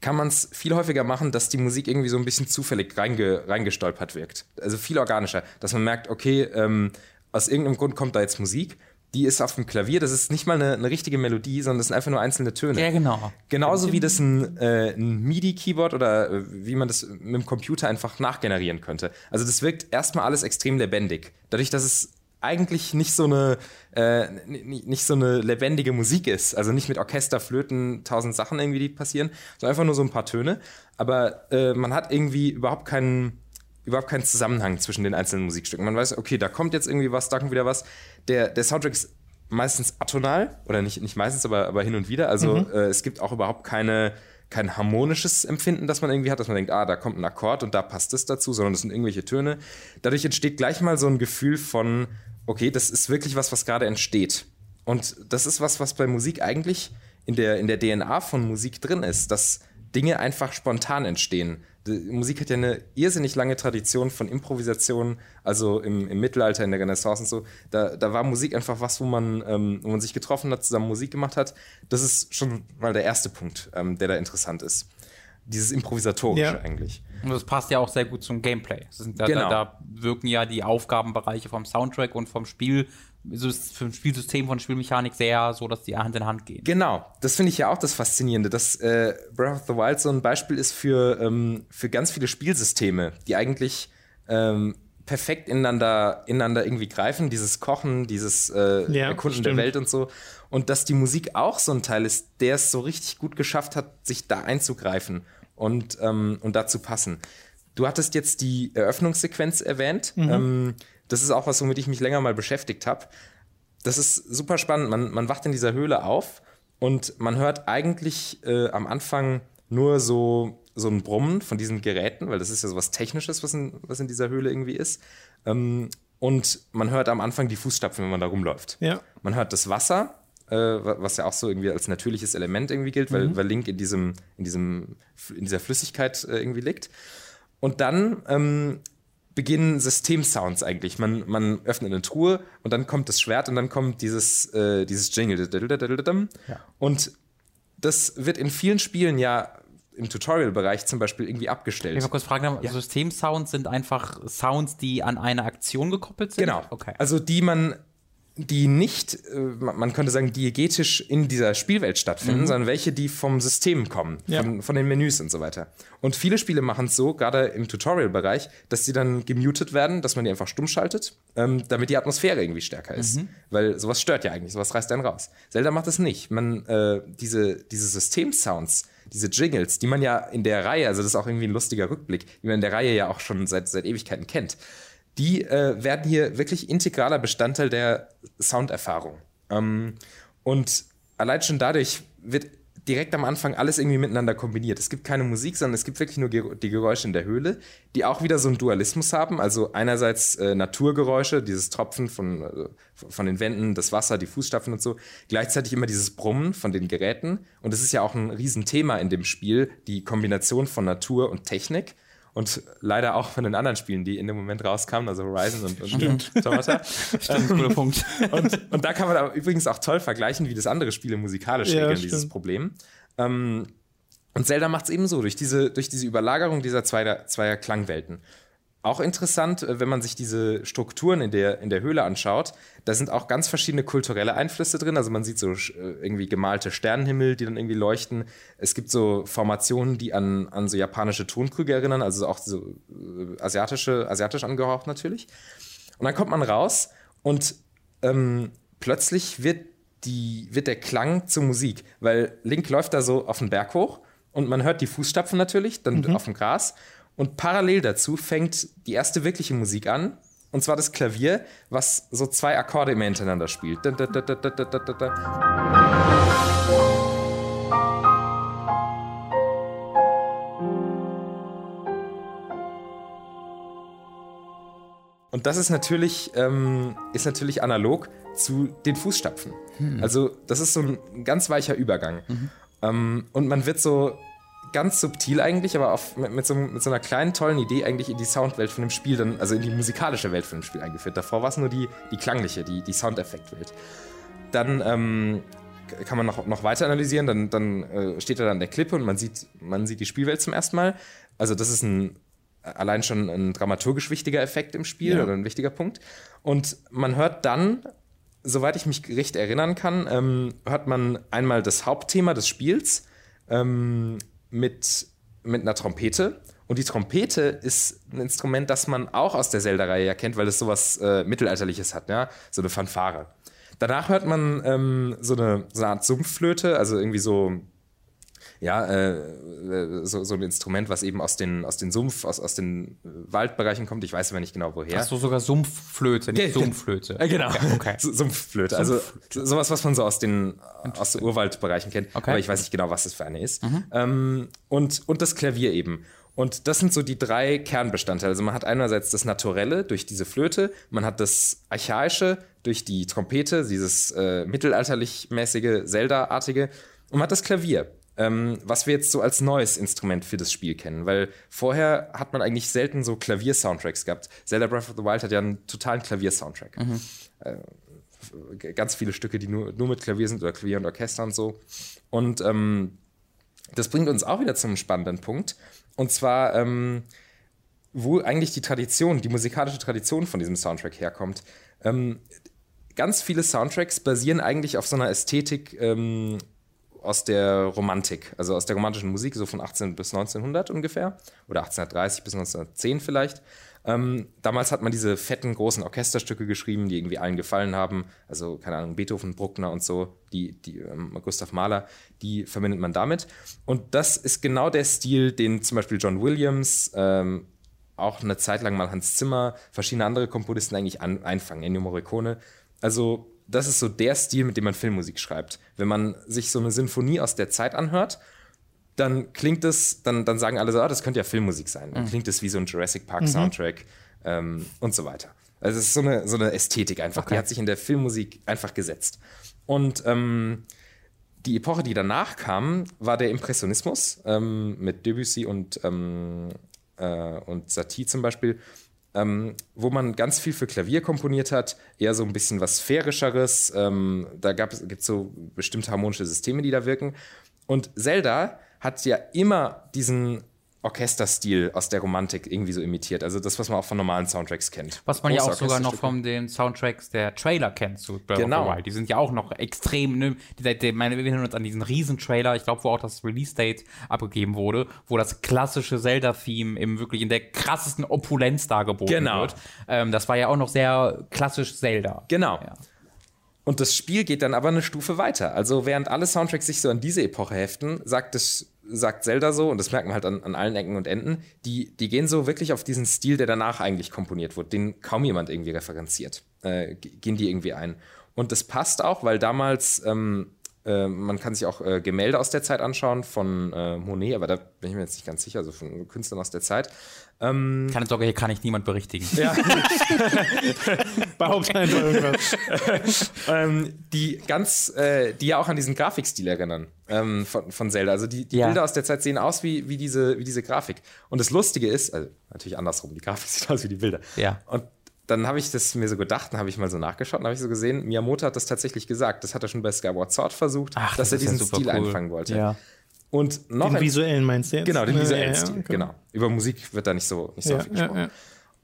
kann man es viel häufiger machen, dass die Musik irgendwie so ein bisschen zufällig reinge, reingestolpert wirkt. Also viel organischer, dass man merkt, okay, ähm, aus irgendeinem Grund kommt da jetzt Musik. Die ist auf dem Klavier, das ist nicht mal eine, eine richtige Melodie, sondern das sind einfach nur einzelne Töne. Ja, genau. Genauso wie das ein, äh, ein MIDI-Keyboard oder äh, wie man das mit dem Computer einfach nachgenerieren könnte. Also das wirkt erstmal alles extrem lebendig. Dadurch, dass es eigentlich nicht so eine äh, nicht so eine lebendige Musik ist. Also nicht mit Orchester, Flöten, tausend Sachen irgendwie, die passieren, sondern einfach nur so ein paar Töne. Aber äh, man hat irgendwie überhaupt keinen überhaupt keinen Zusammenhang zwischen den einzelnen Musikstücken. Man weiß, okay, da kommt jetzt irgendwie was, da kommt wieder was. Der, der Soundtrack ist meistens atonal, oder nicht, nicht meistens, aber, aber hin und wieder. Also mhm. äh, es gibt auch überhaupt keine, kein harmonisches Empfinden, das man irgendwie hat, dass man denkt, ah, da kommt ein Akkord und da passt es dazu, sondern das sind irgendwelche Töne. Dadurch entsteht gleich mal so ein Gefühl von, okay, das ist wirklich was, was gerade entsteht. Und das ist was, was bei Musik eigentlich in der, in der DNA von Musik drin ist, dass Dinge einfach spontan entstehen. Die Musik hat ja eine irrsinnig lange Tradition von Improvisation, also im, im Mittelalter, in der Renaissance und so. Da, da war Musik einfach was, wo man, ähm, wo man sich getroffen hat, zusammen Musik gemacht hat. Das ist schon mal der erste Punkt, ähm, der da interessant ist. Dieses Improvisatorische ja. eigentlich. Und das passt ja auch sehr gut zum Gameplay. Da, genau. da, da, wirken ja die Aufgabenbereiche vom Soundtrack und vom Spiel, so vom Spielsystem, von Spielmechanik sehr so, dass die Hand in Hand gehen. Genau, das finde ich ja auch das Faszinierende, dass äh, Breath of the Wild so ein Beispiel ist für, ähm, für ganz viele Spielsysteme, die eigentlich ähm, perfekt ineinander, ineinander irgendwie greifen, dieses Kochen, dieses äh, ja, Erkunden stimmt. der Welt und so. Und dass die Musik auch so ein Teil ist, der es so richtig gut geschafft hat, sich da einzugreifen und, ähm, und dazu passen. Du hattest jetzt die Eröffnungssequenz erwähnt. Mhm. Ähm, das ist auch was, womit ich mich länger mal beschäftigt habe. Das ist super spannend. Man, man wacht in dieser Höhle auf und man hört eigentlich äh, am Anfang nur so, so ein Brummen von diesen Geräten, weil das ist ja so was Technisches, was in, was in dieser Höhle irgendwie ist. Ähm, und man hört am Anfang die Fußstapfen, wenn man da rumläuft. Ja. Man hört das Wasser äh, was ja auch so irgendwie als natürliches Element irgendwie gilt, weil, mhm. weil Link in diesem, in diesem, in dieser Flüssigkeit äh, irgendwie liegt. Und dann ähm, beginnen Systemsounds eigentlich. Man, man öffnet eine Truhe und dann kommt das Schwert und dann kommt dieses, äh, dieses Jingle. Ja. Und das wird in vielen Spielen ja im Tutorial-Bereich zum Beispiel irgendwie abgestellt. Ich will kurz fragen, ja. Systemsounds sind einfach Sounds, die an eine Aktion gekoppelt sind? Genau. Okay. Also die man die nicht, äh, man könnte sagen, diegetisch in dieser Spielwelt stattfinden, mhm. sondern welche, die vom System kommen, ja. von, von, den Menüs und so weiter. Und viele Spiele machen es so, gerade im Tutorial-Bereich, dass sie dann gemutet werden, dass man die einfach stumm schaltet, ähm, damit die Atmosphäre irgendwie stärker ist. Mhm. Weil sowas stört ja eigentlich, sowas reißt einen raus. Zelda macht das nicht. Man, äh, diese, diese System-Sounds, diese Jingles, die man ja in der Reihe, also das ist auch irgendwie ein lustiger Rückblick, die man in der Reihe ja auch schon seit, seit Ewigkeiten kennt die äh, werden hier wirklich integraler Bestandteil der Sounderfahrung. Ähm, und allein schon dadurch wird direkt am Anfang alles irgendwie miteinander kombiniert. Es gibt keine Musik, sondern es gibt wirklich nur die Geräusche in der Höhle, die auch wieder so einen Dualismus haben. Also einerseits äh, Naturgeräusche, dieses Tropfen von, äh, von den Wänden, das Wasser, die Fußstapfen und so. Gleichzeitig immer dieses Brummen von den Geräten. Und es ist ja auch ein Riesenthema in dem Spiel, die Kombination von Natur und Technik und leider auch von den anderen Spielen, die in dem Moment rauskamen, also Horizon und, und Stimmt. Tomata. Stimmt, guter Punkt. Und, und da kann man aber übrigens auch toll vergleichen, wie das andere Spiele musikalisch ja, regeln, dieses Problem. Ähm, und Zelda macht es ebenso durch diese, durch diese Überlagerung dieser zweier, zweier Klangwelten. Auch interessant, äh, wenn man sich diese Strukturen in der, in der Höhle anschaut, da sind auch ganz verschiedene kulturelle Einflüsse drin. Also man sieht so äh, irgendwie gemalte Sternenhimmel, die dann irgendwie leuchten. Es gibt so Formationen, die an, an so japanische Tonkrüge erinnern, also auch so äh, asiatische, asiatisch angehaucht natürlich. Und dann kommt man raus und ähm, plötzlich wird, die, wird der Klang zur Musik, weil Link läuft da so auf den Berg hoch und man hört die Fußstapfen natürlich, dann mhm. auf dem Gras. Und parallel dazu fängt die erste wirkliche Musik an. Und zwar das Klavier, was so zwei Akkorde immer hintereinander spielt. Und das ist natürlich, ähm, ist natürlich analog zu den Fußstapfen. Hm. Also, das ist so ein ganz weicher Übergang. Mhm. Ähm, und man wird so ganz subtil eigentlich, aber auf, mit, mit, so, mit, so, einer kleinen, tollen Idee eigentlich in die Soundwelt von dem Spiel, dann, also in die musikalische Welt von dem Spiel eingeführt. Davor war es nur die, die klangliche, die, die Soundeffektwelt. Dann ähm, kann man noch, noch weiter analysieren, dann, dann äh, steht er da an der Klippe und man sieht, man sieht die Spielwelt zum ersten Mal. Also das ist ein allein schon ein dramaturgisch wichtiger Effekt im Spiel ja. oder ein wichtiger Punkt. Und man hört dann, soweit ich mich recht erinnern kann, ähm, hört man einmal das Hauptthema des Spiels. Ähm, mit, mit einer Trompete. Und die Trompete ist ein Instrument, das man auch aus der Zelda-Reihe ja kennt, weil es sowas äh, Mittelalterliches hat, ja? So eine Fanfare. Danach hört man ähm, so, eine, so eine Art Sumpfflöte, also irgendwie so ja, äh, äh, so, so ein Instrument, was eben aus den, aus den Sumpf, aus, aus den Waldbereichen kommt. Ich weiß aber nicht genau woher. Hast du sogar Sumpfflöte, nicht ja, Sumpfflöte. Äh, genau. Okay. okay. Sumpfflöte. Also sowas, was man so aus den, aus den Urwaldbereichen kennt. Okay. Aber ich weiß nicht genau, was das für eine ist. Mhm. Ähm, und, und das Klavier eben. Und das sind so die drei Kernbestandteile. Also man hat einerseits das Naturelle durch diese Flöte, man hat das Archaische durch die Trompete, dieses äh, mittelalterlich mäßige Zelda-artige, und man hat das Klavier ähm, was wir jetzt so als neues Instrument für das Spiel kennen. Weil vorher hat man eigentlich selten so Klavier-Soundtracks gehabt. Zelda Breath of the Wild hat ja einen totalen Klavier-Soundtrack. Mhm. Äh, ganz viele Stücke, die nur, nur mit Klavier sind oder Klavier und Orchester und so. Und ähm, das bringt uns auch wieder zum spannenden Punkt. Und zwar, ähm, wo eigentlich die Tradition, die musikalische Tradition von diesem Soundtrack herkommt. Ähm, ganz viele Soundtracks basieren eigentlich auf so einer Ästhetik, ähm, aus der Romantik, also aus der romantischen Musik, so von 18 bis 1900 ungefähr, oder 1830 bis 1910 vielleicht. Ähm, damals hat man diese fetten, großen Orchesterstücke geschrieben, die irgendwie allen gefallen haben. Also, keine Ahnung, Beethoven, Bruckner und so, die, die ähm, Gustav Mahler, die verbindet man damit. Und das ist genau der Stil, den zum Beispiel John Williams, ähm, auch eine Zeit lang mal Hans Zimmer, verschiedene andere Komponisten eigentlich an, einfangen, Ennio Morricone. Also das ist so der Stil, mit dem man Filmmusik schreibt. Wenn man sich so eine Sinfonie aus der Zeit anhört, dann klingt es, dann, dann sagen alle so, ah, das könnte ja Filmmusik sein. Dann mhm. klingt es wie so ein Jurassic Park mhm. Soundtrack ähm, und so weiter. Also es ist so eine, so eine Ästhetik einfach, okay. die hat sich in der Filmmusik einfach gesetzt. Und ähm, die Epoche, die danach kam, war der Impressionismus ähm, mit Debussy und, ähm, äh, und Satie zum Beispiel ähm, wo man ganz viel für Klavier komponiert hat, eher so ein bisschen was Sphärischeres. Ähm, da gibt es so bestimmte harmonische Systeme, die da wirken. Und Zelda hat ja immer diesen Orchesterstil aus der Romantik irgendwie so imitiert. Also das, was man auch von normalen Soundtracks kennt. Was man ja auch sogar noch von den Soundtracks der Trailer kennt zu Breath genau. of the Wild. Die sind ja auch noch extrem, ne? Die, meine, wir erinnern uns an diesen Riesentrailer, ich glaube, wo auch das Release-Date abgegeben wurde, wo das klassische Zelda-Theme im wirklich in der krassesten Opulenz dargeboten genau. wird. Ähm, das war ja auch noch sehr klassisch Zelda. Genau. Ja. Und das Spiel geht dann aber eine Stufe weiter. Also während alle Soundtracks sich so an diese Epoche heften, sagt es sagt Zelda so, und das merkt man halt an, an allen Ecken und Enden, die, die gehen so wirklich auf diesen Stil, der danach eigentlich komponiert wurde, den kaum jemand irgendwie referenziert. Äh, gehen die irgendwie ein. Und das passt auch, weil damals, ähm, äh, man kann sich auch äh, Gemälde aus der Zeit anschauen von äh, Monet, aber da bin ich mir jetzt nicht ganz sicher, also von Künstlern aus der Zeit. Ähm, Keine Sorge, hier kann ich niemand berichtigen. Ja. Behaupte einfach irgendwas. ähm, die ganz, äh, die ja auch an diesen Grafikstil erinnern ähm, von, von Zelda. Also die, die ja. Bilder aus der Zeit sehen aus wie, wie, diese, wie diese Grafik. Und das Lustige ist, also natürlich andersrum, die Grafik sieht aus wie die Bilder. Ja. Und dann habe ich das mir so gedacht, dann habe ich mal so nachgeschaut, dann habe ich so gesehen, Miyamoto hat das tatsächlich gesagt. Das hat er schon bei Skyward Sword versucht, Ach, dass das er diesen ja Stil cool. einfangen wollte. Ja. Und noch den visuellen meinst du jetzt? Genau, den visuellen ja, Stil, okay. genau. Über Musik wird da nicht so, nicht so ja, viel gesprochen.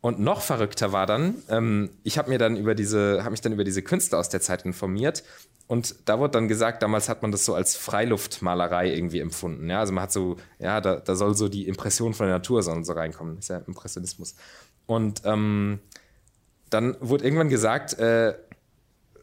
Und noch verrückter war dann, ähm, ich habe mir dann über diese, habe mich dann über diese Künstler aus der Zeit informiert und da wurde dann gesagt, damals hat man das so als Freiluftmalerei irgendwie empfunden. Ja, also man hat so, ja, da, da soll so die Impression von der Natur so, reinkommen. Das ist ja Impressionismus. Und ähm, dann wurde irgendwann gesagt, äh,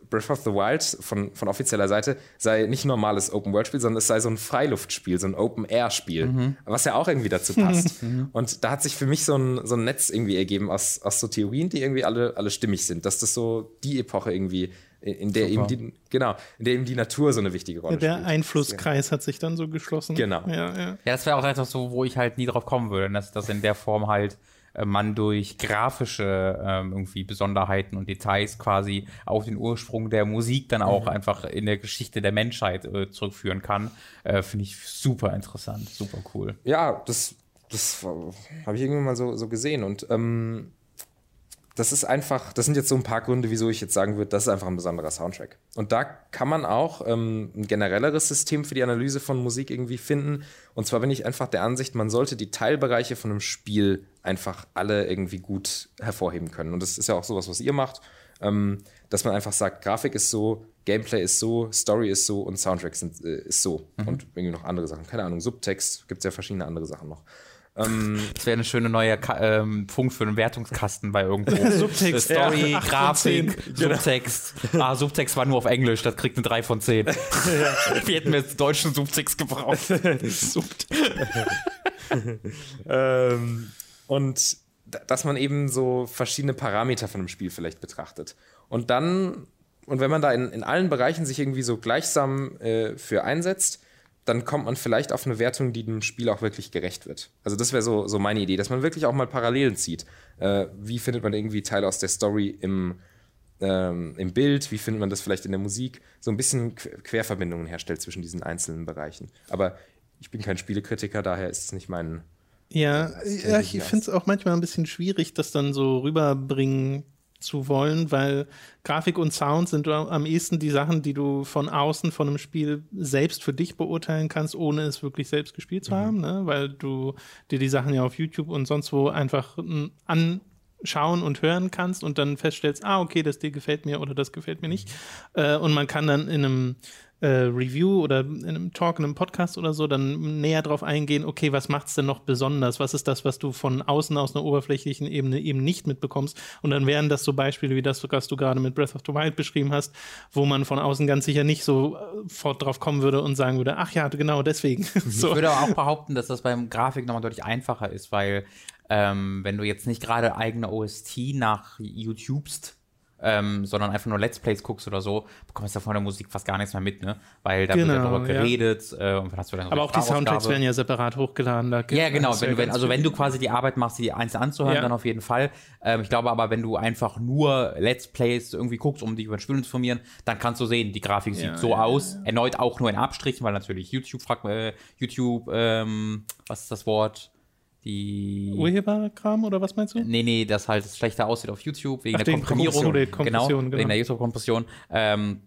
Breath of the Wild von, von offizieller Seite sei nicht ein normales Open-World-Spiel, sondern es sei so ein Freiluftspiel, so ein Open-Air-Spiel, mhm. was ja auch irgendwie dazu passt. Mhm. Und da hat sich für mich so ein, so ein Netz irgendwie ergeben aus, aus so Theorien, die irgendwie alle, alle stimmig sind, dass das so die Epoche irgendwie in der Super. eben die, genau, in der eben die Natur so eine wichtige Rolle ja, der spielt. Der Einflusskreis hat sich dann so geschlossen. Genau. Ja, ja. ja das wäre auch etwas so, wo ich halt nie drauf kommen würde, dass das in der Form halt man durch grafische ähm, irgendwie Besonderheiten und Details quasi auf den Ursprung der Musik dann auch mhm. einfach in der Geschichte der Menschheit äh, zurückführen kann, äh, finde ich super interessant, super cool. Ja, das, das habe ich irgendwann mal so, so gesehen und ähm, das ist einfach, das sind jetzt so ein paar Gründe, wieso ich jetzt sagen würde, das ist einfach ein besonderer Soundtrack. Und da kann man auch ähm, ein generelleres System für die Analyse von Musik irgendwie finden. Und zwar bin ich einfach der Ansicht, man sollte die Teilbereiche von einem Spiel einfach alle irgendwie gut hervorheben können. Und das ist ja auch sowas, was ihr macht, ähm, dass man einfach sagt, Grafik ist so, Gameplay ist so, Story ist so und Soundtrack sind, äh, ist so. Mhm. Und irgendwie noch andere Sachen. Keine Ahnung, Subtext, gibt es ja verschiedene andere Sachen noch. Ähm, das wäre eine schöne neue Ka ähm, Punkt für einen Wertungskasten bei irgendwo. Subtext. Story, ja, Grafik, Subtext. Ah, Subtext war nur auf Englisch, das kriegt eine 3 von 10. ja. Wir hätten jetzt deutschen Subtext gebraucht. ähm, und dass man eben so verschiedene Parameter von einem Spiel vielleicht betrachtet. Und dann, und wenn man da in, in allen Bereichen sich irgendwie so gleichsam äh, für einsetzt, dann kommt man vielleicht auf eine Wertung, die dem Spiel auch wirklich gerecht wird. Also das wäre so, so meine Idee, dass man wirklich auch mal Parallelen zieht. Äh, wie findet man irgendwie Teile aus der Story im, ähm, im Bild, wie findet man das vielleicht in der Musik, so ein bisschen Querverbindungen herstellt zwischen diesen einzelnen Bereichen. Aber ich bin kein Spielekritiker, daher ist es nicht mein. Ja, ja ich finde es auch manchmal ein bisschen schwierig, das dann so rüberbringen zu wollen, weil Grafik und Sound sind am ehesten die Sachen, die du von außen von einem Spiel selbst für dich beurteilen kannst, ohne es wirklich selbst gespielt zu mhm. haben, ne? weil du dir die Sachen ja auf YouTube und sonst wo einfach anschauen und hören kannst und dann feststellst, ah, okay, das dir gefällt mir oder das gefällt mir nicht. Mhm. Äh, und man kann dann in einem äh, Review oder in einem Talk, in einem Podcast oder so dann näher drauf eingehen, okay, was macht es denn noch besonders? Was ist das, was du von außen aus einer oberflächlichen Ebene eben nicht mitbekommst? Und dann wären das so Beispiele wie das, was du gerade mit Breath of the Wild beschrieben hast, wo man von außen ganz sicher nicht sofort drauf kommen würde und sagen würde, ach ja, genau deswegen. so. Ich würde auch behaupten, dass das beim Grafik nochmal deutlich einfacher ist, weil ähm, wenn du jetzt nicht gerade eigene OST nach YouTubest ähm, sondern einfach nur Let's Plays guckst oder so, bekommst du von der Musik fast gar nichts mehr mit, ne? Weil da genau, wird darüber geredet ja. äh, und hast du dann so Aber auch die Soundtracks werden ja separat hochgeladen. Da ja, genau. Wenn du, wenn, also wenn du quasi die Arbeit machst, die einzeln anzuhören, ja. dann auf jeden Fall. Ähm, ich glaube aber, wenn du einfach nur Let's Plays irgendwie guckst, um dich über ein Spiel zu informieren, dann kannst du sehen, die Grafik ja, sieht so aus. Erneut auch nur in Abstrichen, weil natürlich YouTube, äh, YouTube, ähm, was ist das Wort? Die. Urheberkram oder was meinst du? Nee, nee, das halt schlechter aussieht auf YouTube wegen Ach, der Komprimierung. Kompression, genau, genau, wegen der YouTube-Kompression. Ähm,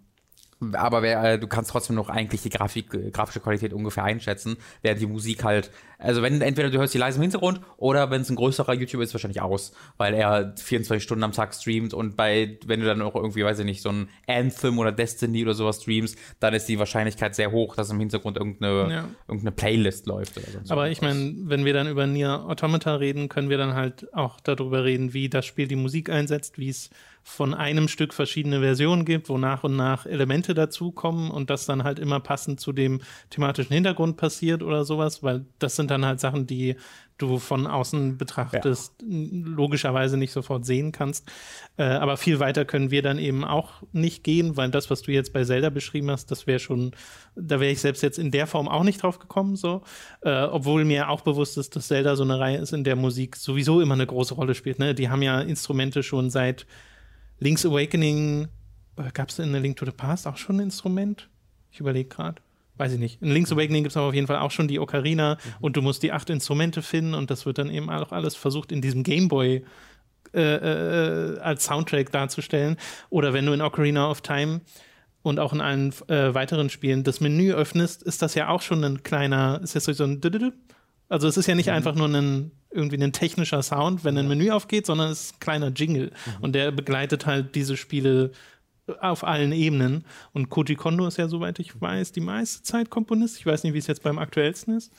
aber wer, äh, du kannst trotzdem noch eigentlich die Grafik, äh, grafische Qualität ungefähr einschätzen, während die Musik halt, also wenn entweder du hörst die leise im Hintergrund oder wenn es ein größerer YouTuber ist, wahrscheinlich aus, weil er 24 Stunden am Tag streamt und bei, wenn du dann auch irgendwie, weiß ich nicht, so ein Anthem oder Destiny oder sowas streamst, dann ist die Wahrscheinlichkeit sehr hoch, dass im Hintergrund irgendeine, ja. irgendeine Playlist läuft oder so. Aber ich meine, wenn wir dann über Nier Automata reden, können wir dann halt auch darüber reden, wie das Spiel die Musik einsetzt, wie es von einem Stück verschiedene Versionen gibt, wo nach und nach Elemente dazukommen und das dann halt immer passend zu dem thematischen Hintergrund passiert oder sowas, weil das sind dann halt Sachen, die du von außen betrachtest, ja. logischerweise nicht sofort sehen kannst. Äh, aber viel weiter können wir dann eben auch nicht gehen, weil das, was du jetzt bei Zelda beschrieben hast, das wäre schon, da wäre ich selbst jetzt in der Form auch nicht drauf gekommen, so. Äh, obwohl mir auch bewusst ist, dass Zelda so eine Reihe ist, in der Musik sowieso immer eine große Rolle spielt. Ne? Die haben ja Instrumente schon seit Link's Awakening, äh, gab es in A Link to the Past auch schon ein Instrument? Ich überlege gerade. Weiß ich nicht. In Link's Awakening gibt es aber auf jeden Fall auch schon die Ocarina mhm. und du musst die acht Instrumente finden und das wird dann eben auch alles versucht in diesem Gameboy äh, äh, als Soundtrack darzustellen. Oder wenn du in Ocarina of Time und auch in allen äh, weiteren Spielen das Menü öffnest, ist das ja auch schon ein kleiner, ist das so ein also es ist ja nicht mhm. einfach nur ein irgendwie ein technischer Sound, wenn ein Menü aufgeht, sondern es ist ein kleiner Jingle. Mhm. Und der begleitet halt diese Spiele auf allen Ebenen. Und Koji Kondo ist ja, soweit ich weiß, die meiste Zeit Komponist. Ich weiß nicht, wie es jetzt beim aktuellsten ist.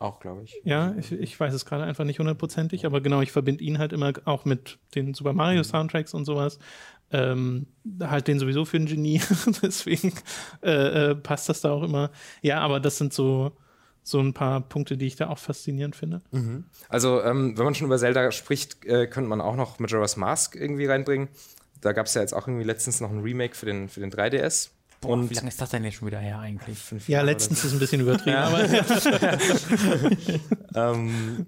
Auch, glaube ich. Ja, ich, ich, weiß es gerade einfach nicht hundertprozentig, aber genau, ich verbinde ihn halt immer auch mit den Super Mario mhm. Soundtracks und sowas. Ähm, halt den sowieso für ein Genie, deswegen äh, äh, passt das da auch immer. Ja, aber das sind so, so ein paar Punkte, die ich da auch faszinierend finde. Mhm. Also, ähm, wenn man schon über Zelda spricht, äh, könnte man auch noch Majora's Mask irgendwie reinbringen. Da gab es ja jetzt auch irgendwie letztens noch ein Remake für den, für den 3DS. Boah, und wie lange ist das denn jetzt schon wieder her eigentlich? Fünf ja, letztens so. ist ein bisschen übertrieben. aber ähm,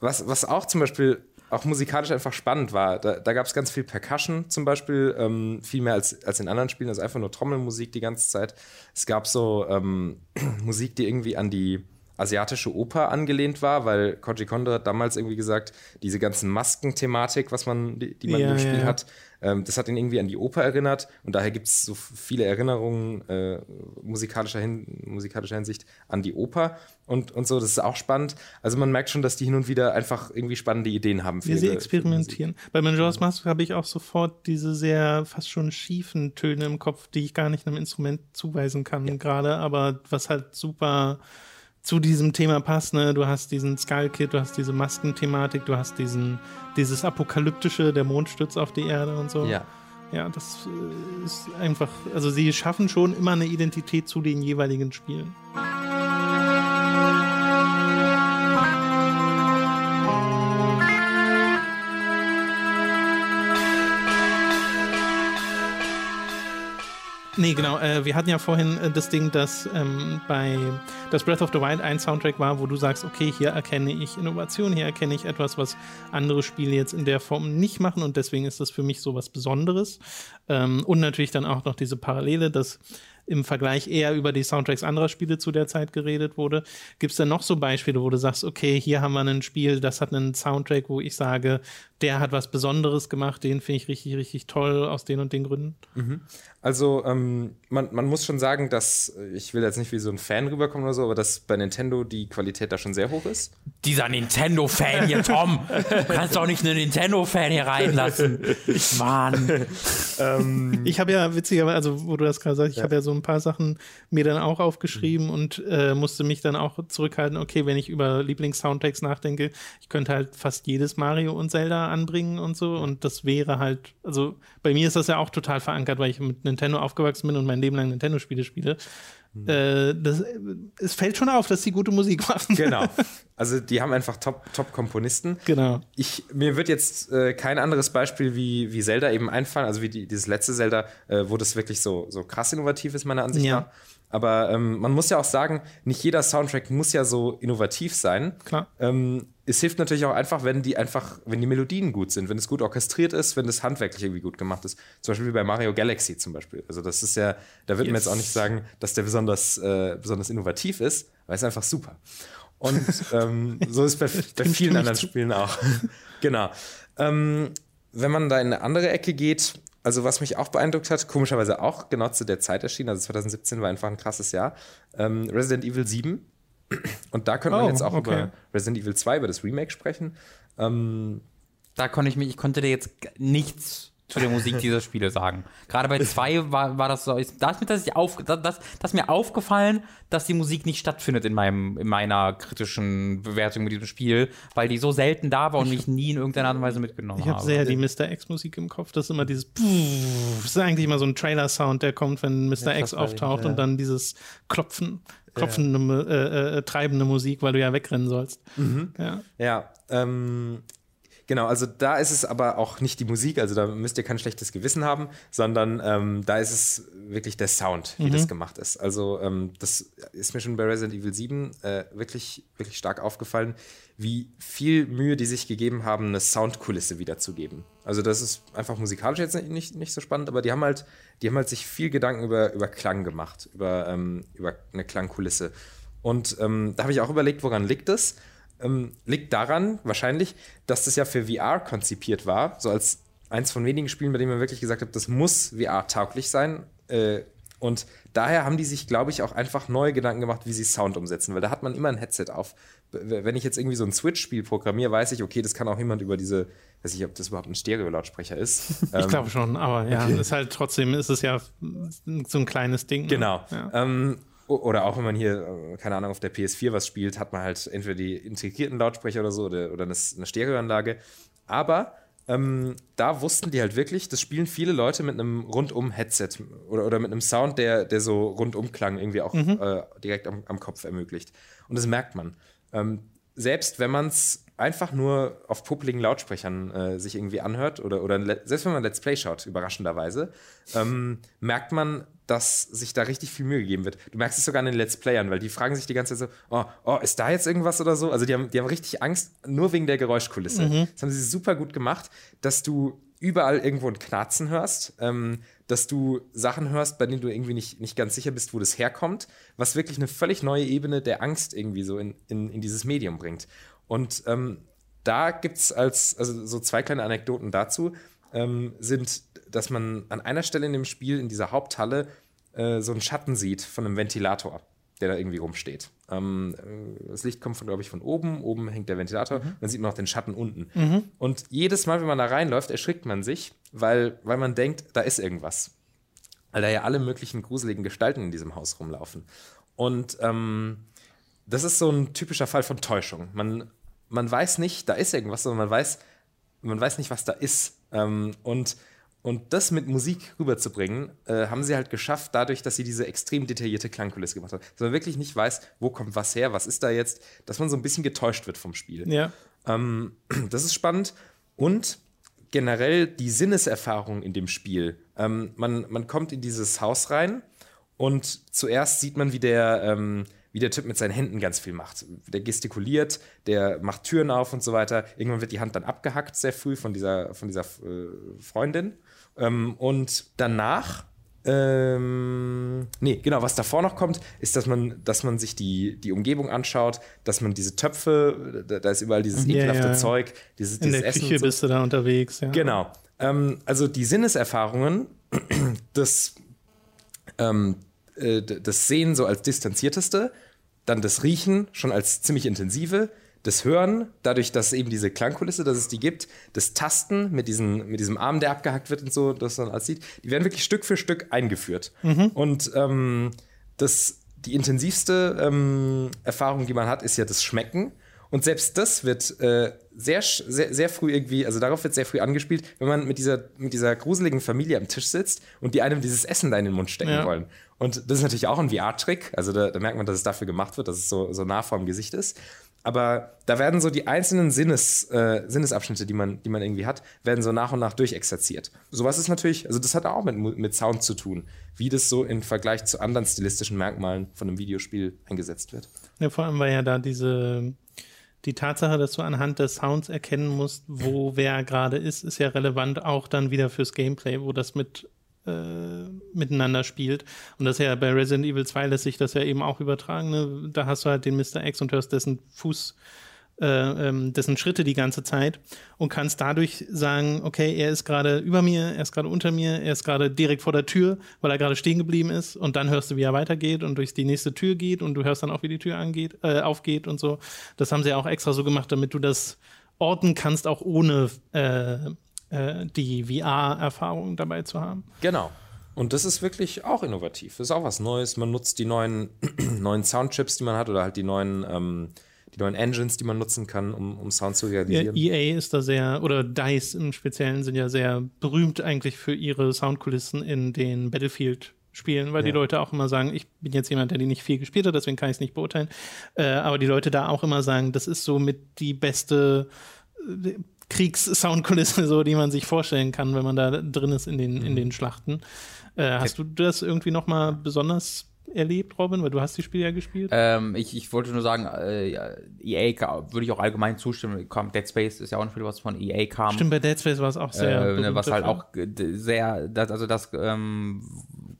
was, was auch zum Beispiel auch musikalisch einfach spannend war, da, da gab es ganz viel Percussion zum Beispiel, ähm, viel mehr als, als in anderen Spielen, also einfach nur Trommelmusik die ganze Zeit. Es gab so ähm, Musik, die irgendwie an die asiatische Oper angelehnt war, weil Koji Kondo hat damals irgendwie gesagt, diese ganzen Masken-Thematik, was man, die, die man ja, im Spiel ja. hat, ähm, das hat ihn irgendwie an die Oper erinnert und daher gibt es so viele Erinnerungen äh, musikalischer, Hin musikalischer Hinsicht an die Oper und, und so, das ist auch spannend. Also man merkt schon, dass die hin und wieder einfach irgendwie spannende Ideen haben. Für Wie sie experimentieren. Bei Majora's Mask habe ich auch sofort diese sehr fast schon schiefen Töne im Kopf, die ich gar nicht einem Instrument zuweisen kann ja. gerade, aber was halt super zu diesem Thema passt. Ne? Du hast diesen Skull-Kit, du hast diese Maskenthematik, du hast diesen, dieses Apokalyptische, der Mond stürzt auf die Erde und so. Ja. Ja, das äh, ist einfach, also sie schaffen schon immer eine Identität zu den jeweiligen Spielen. Nee, genau. Äh, wir hatten ja vorhin äh, das Ding, dass ähm, bei das Breath of the Wild ein Soundtrack war, wo du sagst, okay, hier erkenne ich Innovation, hier erkenne ich etwas, was andere Spiele jetzt in der Form nicht machen und deswegen ist das für mich so was Besonderes. Ähm, und natürlich dann auch noch diese Parallele, dass im Vergleich eher über die Soundtracks anderer Spiele zu der Zeit geredet wurde. Gibt es denn noch so Beispiele, wo du sagst, okay, hier haben wir ein Spiel, das hat einen Soundtrack, wo ich sage, der hat was Besonderes gemacht, den finde ich richtig, richtig toll aus den und den Gründen? Mhm. Also ähm, man, man muss schon sagen, dass, ich will jetzt nicht wie so ein Fan rüberkommen oder so, aber dass bei Nintendo die Qualität da schon sehr hoch ist. Dieser Nintendo-Fan hier, Tom, du kannst doch nicht einen Nintendo-Fan hier reinlassen. Mann. ähm, ich habe ja witzigerweise, also wo du das gerade sagst, ich ja. habe ja so ein paar Sachen mir dann auch aufgeschrieben mhm. und äh, musste mich dann auch zurückhalten, okay, wenn ich über Lieblings-Soundtracks nachdenke, ich könnte halt fast jedes Mario und Zelda anbringen und so und das wäre halt, also bei mir ist das ja auch total verankert, weil ich mit Nintendo aufgewachsen bin und mein Leben lang Nintendo-Spiele spiele. Mhm. Äh, das, es fällt schon auf, dass sie gute Musik machen. Genau. Also die haben einfach Top-Komponisten. Top genau. Ich, mir wird jetzt äh, kein anderes Beispiel wie, wie Zelda eben einfallen, also wie die, dieses letzte Zelda, äh, wo das wirklich so, so krass innovativ ist, meiner Ansicht ja. nach. Aber ähm, man muss ja auch sagen, nicht jeder Soundtrack muss ja so innovativ sein. Klar. Ähm, es hilft natürlich auch einfach, wenn die einfach, wenn die Melodien gut sind, wenn es gut orchestriert ist, wenn das handwerklich irgendwie gut gemacht ist. Zum Beispiel wie bei Mario Galaxy zum Beispiel. Also das ist ja, da wird yes. man jetzt auch nicht sagen, dass der besonders, äh, besonders innovativ ist, weil es einfach super. Und ähm, so ist bei, bei vielen anderen Spielen auch. genau. Ähm, wenn man da in eine andere Ecke geht, also was mich auch beeindruckt hat, komischerweise auch genau zu der Zeit erschienen, also 2017 war einfach ein krasses Jahr, ähm, Resident Evil 7. Und da könnte man oh, jetzt auch okay. über Resident Evil 2, über das Remake sprechen. Ähm, da konnte ich mich, ich konnte dir jetzt nichts zu der Musik dieser Spiele sagen. Gerade bei zwei war, war das so, da ist mir tatsächlich auf, das, das, das mir aufgefallen, dass die Musik nicht stattfindet in meinem, in meiner kritischen Bewertung mit diesem Spiel, weil die so selten da war und mich nie in irgendeiner Art und Weise mitgenommen ich hab habe. Ich habe sehr die Mr. X-Musik im Kopf. Das ist immer dieses Das ist eigentlich immer so ein Trailer-Sound, der kommt, wenn Mr. Ja, X auftaucht ja. und dann dieses Klopfen, klopfende, ja. äh, äh, treibende Musik, weil du ja wegrennen sollst. Mhm. Ja. Ja, ähm, Genau, also da ist es aber auch nicht die Musik, also da müsst ihr kein schlechtes Gewissen haben, sondern ähm, da ist es wirklich der Sound, wie mhm. das gemacht ist. Also ähm, das ist mir schon bei Resident Evil 7 äh, wirklich, wirklich stark aufgefallen, wie viel Mühe die sich gegeben haben, eine Soundkulisse wiederzugeben. Also das ist einfach musikalisch jetzt nicht, nicht, nicht so spannend, aber die haben halt, die haben halt sich viel Gedanken über, über Klang gemacht, über, ähm, über eine Klangkulisse. Und ähm, da habe ich auch überlegt, woran liegt das? Ähm, liegt daran wahrscheinlich, dass das ja für VR konzipiert war, so als eins von wenigen Spielen, bei denen man wirklich gesagt hat, das muss VR-tauglich sein. Äh, und daher haben die sich, glaube ich, auch einfach neue Gedanken gemacht, wie sie Sound umsetzen, weil da hat man immer ein Headset auf. Wenn ich jetzt irgendwie so ein Switch-Spiel programmiere, weiß ich, okay, das kann auch jemand über diese, weiß ich, ob das überhaupt ein Stereo-Lautsprecher ist. ich ähm, glaube schon, aber ja, okay. ist halt trotzdem ist es ja so ein kleines Ding. Ne? Genau. Ja. Ähm, oder auch wenn man hier, äh, keine Ahnung, auf der PS4 was spielt, hat man halt entweder die integrierten Lautsprecher oder so oder, oder eine, eine Stereoanlage. Aber ähm, da wussten die halt wirklich, das spielen viele Leute mit einem Rundum-Headset oder, oder mit einem Sound, der, der so Rundumklang irgendwie auch mhm. äh, direkt am, am, Kopf ermöglicht. Und das merkt man. Ähm, selbst wenn man es einfach nur auf popeligen Lautsprechern äh, sich irgendwie anhört oder, oder selbst wenn man Let's Play schaut, überraschenderweise, ähm, merkt man, dass sich da richtig viel Mühe gegeben wird. Du merkst es sogar an den Let's Playern, weil die fragen sich die ganze Zeit so, oh, oh ist da jetzt irgendwas oder so? Also die haben, die haben richtig Angst, nur wegen der Geräuschkulisse. Mhm. Das haben sie super gut gemacht, dass du überall irgendwo ein Knarzen hörst, ähm, dass du Sachen hörst, bei denen du irgendwie nicht, nicht ganz sicher bist, wo das herkommt, was wirklich eine völlig neue Ebene der Angst irgendwie so in, in, in dieses Medium bringt. Und ähm, da gibt es als, also so zwei kleine Anekdoten dazu, ähm, sind, dass man an einer Stelle in dem Spiel, in dieser Haupthalle, äh, so einen Schatten sieht von einem Ventilator, der da irgendwie rumsteht. Ähm, äh, das Licht kommt, glaube ich, von oben. Oben hängt der Ventilator. Mhm. Dann sieht man auch den Schatten unten. Mhm. Und jedes Mal, wenn man da reinläuft, erschrickt man sich, weil, weil man denkt, da ist irgendwas. Weil da ja alle möglichen gruseligen Gestalten in diesem Haus rumlaufen. Und ähm, das ist so ein typischer Fall von Täuschung. Man, man weiß nicht, da ist irgendwas, sondern man weiß, man weiß nicht, was da ist. Ähm, und, und das mit Musik rüberzubringen, äh, haben sie halt geschafft, dadurch, dass sie diese extrem detaillierte Klangkulisse gemacht haben. Dass man wirklich nicht weiß, wo kommt was her, was ist da jetzt, dass man so ein bisschen getäuscht wird vom Spiel. Ja. Ähm, das ist spannend. Und generell die Sinneserfahrung in dem Spiel. Ähm, man, man kommt in dieses Haus rein und zuerst sieht man, wie der ähm, wie der Typ mit seinen Händen ganz viel macht. Der gestikuliert, der macht Türen auf und so weiter. Irgendwann wird die Hand dann abgehackt, sehr früh von dieser, von dieser äh, Freundin. Ähm, und danach ähm, nee, genau, was davor noch kommt, ist, dass man, dass man sich die, die Umgebung anschaut, dass man diese Töpfe, da, da ist überall dieses ekelhafte ja, ja. Zeug, dieses, In dieses der Küche so. bist du da unterwegs, ja. Genau. Ähm, also die Sinneserfahrungen, das, ähm, äh, das Sehen so als distanzierteste, dann das Riechen schon als ziemlich intensive, das Hören, dadurch, dass eben diese Klangkulisse, dass es die gibt, das Tasten mit, diesen, mit diesem Arm, der abgehackt wird und so, das man alles sieht, die werden wirklich Stück für Stück eingeführt. Mhm. Und ähm, das, die intensivste ähm, Erfahrung, die man hat, ist ja das Schmecken. Und selbst das wird äh, sehr, sehr, sehr früh irgendwie, also darauf wird sehr früh angespielt, wenn man mit dieser, mit dieser gruseligen Familie am Tisch sitzt und die einem dieses Essen da in den Mund stecken ja. wollen. Und das ist natürlich auch ein VR-Trick. Also da, da, merkt man, dass es dafür gemacht wird, dass es so, so nah vorm Gesicht ist. Aber da werden so die einzelnen Sinnes, äh, Sinnesabschnitte, die man, die man irgendwie hat, werden so nach und nach durchexerziert. Sowas ist natürlich, also das hat auch mit, mit Sound zu tun, wie das so im Vergleich zu anderen stilistischen Merkmalen von einem Videospiel eingesetzt wird. Ja, vor allem, weil ja da diese die Tatsache, dass du anhand des Sounds erkennen musst, wo wer gerade ist, ist ja relevant auch dann wieder fürs Gameplay, wo das mit äh, miteinander spielt. Und das ja bei Resident Evil 2 lässt sich das ja eben auch übertragen. Ne? Da hast du halt den Mr. X und hörst dessen Fuß äh, ähm, dessen Schritte die ganze Zeit und kannst dadurch sagen, okay, er ist gerade über mir, er ist gerade unter mir, er ist gerade direkt vor der Tür, weil er gerade stehen geblieben ist und dann hörst du, wie er weitergeht und durch die nächste Tür geht und du hörst dann auch, wie die Tür angeht, äh, aufgeht und so. Das haben sie auch extra so gemacht, damit du das orten kannst, auch ohne äh, äh die VR-Erfahrung dabei zu haben. Genau. Und das ist wirklich auch innovativ. Das ist auch was Neues. Man nutzt die neuen, neuen Soundchips, die man hat, oder halt die neuen ähm, die neuen Engines, die man nutzen kann, um, um Sound zu realisieren. Ja, EA ist da sehr, oder DICE im Speziellen sind ja sehr berühmt eigentlich für ihre Soundkulissen in den Battlefield spielen, weil ja. die Leute auch immer sagen, ich bin jetzt jemand, der die nicht viel gespielt hat, deswegen kann ich es nicht beurteilen. Äh, aber die Leute da auch immer sagen, das ist so mit die beste äh, Kriegs-Soundkulisse, so, die man sich vorstellen kann, wenn man da drin ist in den, mhm. in den Schlachten. Äh, hast du das irgendwie noch mal besonders erlebt, Robin? Weil du hast die Spiele ja gespielt. Ähm, ich, ich wollte nur sagen, äh, EA würde ich auch allgemein zustimmen. Dead Space ist ja auch ein Spiel, was von EA kam. Stimmt, bei Dead Space war es auch sehr. Äh, was halt auch sehr, das, also das ähm,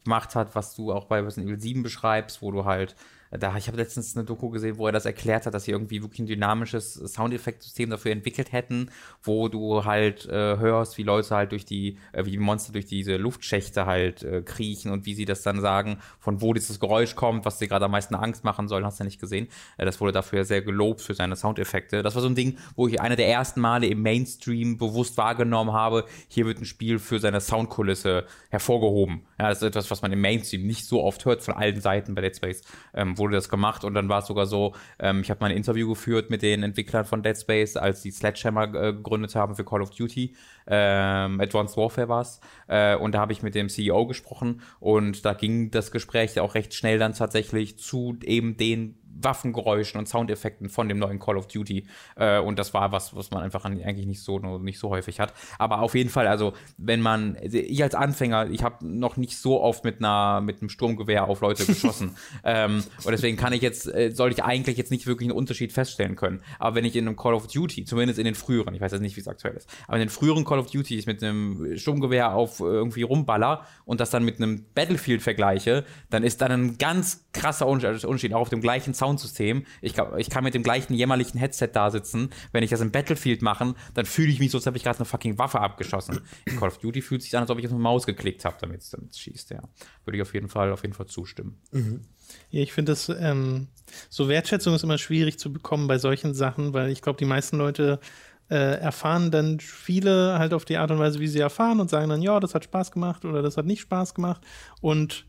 gemacht hat, was du auch bei Resident Evil 7 beschreibst, wo du halt da, ich habe letztens eine Doku gesehen, wo er das erklärt hat, dass sie irgendwie wirklich ein dynamisches Soundeffektsystem dafür entwickelt hätten, wo du halt äh, hörst, wie Leute halt durch die, äh, wie Monster durch diese Luftschächte halt äh, kriechen und wie sie das dann sagen, von wo dieses Geräusch kommt, was dir gerade am meisten Angst machen soll, hast du ja nicht gesehen. Äh, das wurde dafür sehr gelobt für seine Soundeffekte. Das war so ein Ding, wo ich einer der ersten Male im Mainstream bewusst wahrgenommen habe, hier wird ein Spiel für seine Soundkulisse hervorgehoben. Ja, das ist etwas, was man im Mainstream nicht so oft hört von allen Seiten bei Dead Space, ähm, wurde das gemacht und dann war es sogar so, ähm, ich habe mal ein Interview geführt mit den Entwicklern von Dead Space, als die Sledgehammer äh, gegründet haben für Call of Duty. Ähm, Advanced Warfare war es. Äh, und da habe ich mit dem CEO gesprochen und da ging das Gespräch auch recht schnell dann tatsächlich zu eben den Waffengeräuschen und Soundeffekten von dem neuen Call of Duty. Äh, und das war was, was man einfach eigentlich nicht so, nicht so häufig hat. Aber auf jeden Fall, also wenn man, also ich als Anfänger, ich habe noch nicht so oft mit einer, mit einem Sturmgewehr auf Leute geschossen. ähm, und deswegen kann ich jetzt, äh, soll ich eigentlich jetzt nicht wirklich einen Unterschied feststellen können. Aber wenn ich in einem Call of Duty, zumindest in den früheren, ich weiß jetzt nicht, wie es aktuell ist, aber in den früheren Call of Duty ich mit einem Sturmgewehr auf irgendwie rumballer und das dann mit einem Battlefield vergleiche, dann ist dann ein ganz krasser Unterschied, auch auf dem gleichen Sound Soundsystem. Ich, ich kann mit dem gleichen jämmerlichen Headset da sitzen. Wenn ich das im Battlefield mache, dann fühle ich mich so, als hätte ich gerade eine fucking Waffe abgeschossen. In Call of Duty fühlt sich an, als ob ich auf eine Maus geklickt habe, damit es schießt. Ja, würde ich auf jeden Fall, auf jeden Fall zustimmen. Mhm. Ja, ich finde das, ähm, so Wertschätzung ist immer schwierig zu bekommen bei solchen Sachen, weil ich glaube, die meisten Leute äh, erfahren dann viele halt auf die Art und Weise, wie sie erfahren und sagen dann, ja, das hat Spaß gemacht oder das hat nicht Spaß gemacht. Und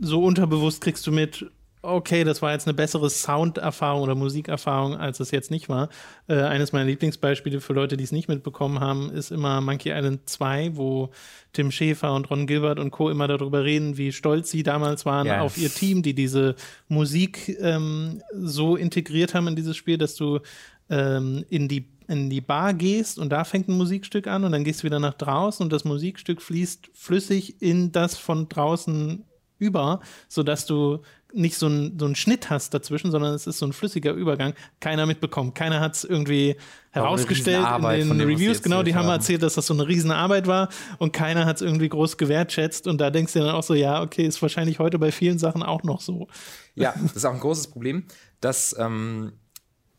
so unterbewusst kriegst du mit, okay, das war jetzt eine bessere Sounderfahrung oder Musikerfahrung, als es jetzt nicht war. Äh, eines meiner Lieblingsbeispiele für Leute, die es nicht mitbekommen haben, ist immer Monkey Island 2, wo Tim Schäfer und Ron Gilbert und Co. immer darüber reden, wie stolz sie damals waren yes. auf ihr Team, die diese Musik ähm, so integriert haben in dieses Spiel, dass du ähm, in die in die Bar gehst und da fängt ein Musikstück an und dann gehst du wieder nach draußen und das Musikstück fließt flüssig in das von draußen über, sodass du nicht so einen so Schnitt hast dazwischen, sondern es ist so ein flüssiger Übergang. Keiner mitbekommt. Keiner hat es irgendwie herausgestellt in den Reviews. Genau, die haben erzählt, dass das so eine Riesenarbeit war und keiner hat es irgendwie groß gewertschätzt. Und da denkst du dann auch so, ja, okay, ist wahrscheinlich heute bei vielen Sachen auch noch so. Ja, das ist auch ein großes Problem, dass ähm,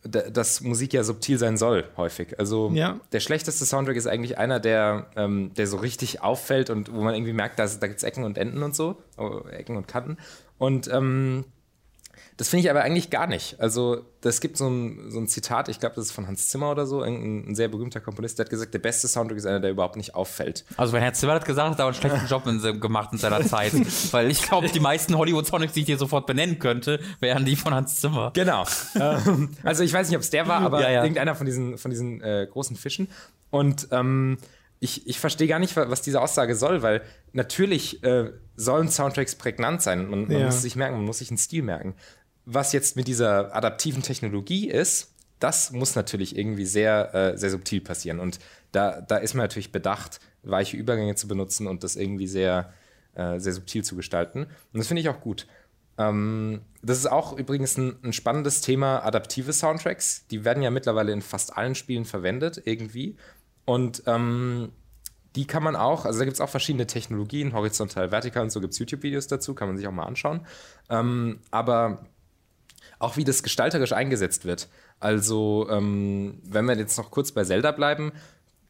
dass Musik ja subtil sein soll, häufig. Also ja. der schlechteste Soundtrack ist eigentlich einer, der, ähm, der so richtig auffällt und wo man irgendwie merkt, dass, da gibt es Ecken und Enden und so, oh, Ecken und Kanten. Und ähm, das finde ich aber eigentlich gar nicht. Also, das gibt so ein, so ein Zitat, ich glaube, das ist von Hans Zimmer oder so, ein, ein, sehr berühmter Komponist, der hat gesagt, der beste Soundtrack ist einer, der überhaupt nicht auffällt. Also, wenn Herr Zimmer hat gesagt, hat er einen schlechten Job in, gemacht in seiner Zeit. Weil ich glaube, die meisten Hollywood-Soundtracks, die ich dir sofort benennen könnte, wären die von Hans Zimmer. Genau. Ähm, also, ich weiß nicht, ob es der war, aber ja, ja. irgendeiner von diesen, von diesen äh, großen Fischen. Und ähm, ich, ich verstehe gar nicht, was diese Aussage soll, weil natürlich äh, sollen Soundtracks prägnant sein. Man, man ja. muss sich merken, man muss sich einen Stil merken was jetzt mit dieser adaptiven Technologie ist, das muss natürlich irgendwie sehr, äh, sehr subtil passieren. Und da, da ist man natürlich bedacht, weiche Übergänge zu benutzen und das irgendwie sehr, äh, sehr subtil zu gestalten. Und das finde ich auch gut. Ähm, das ist auch übrigens ein, ein, spannendes Thema, adaptive Soundtracks. Die werden ja mittlerweile in fast allen Spielen verwendet, irgendwie. Und ähm, die kann man auch, also da gibt es auch verschiedene Technologien, horizontal, vertikal und so gibt es YouTube-Videos dazu, kann man sich auch mal anschauen. Ähm, aber auch wie das gestalterisch eingesetzt wird. Also, ähm, wenn wir jetzt noch kurz bei Zelda bleiben,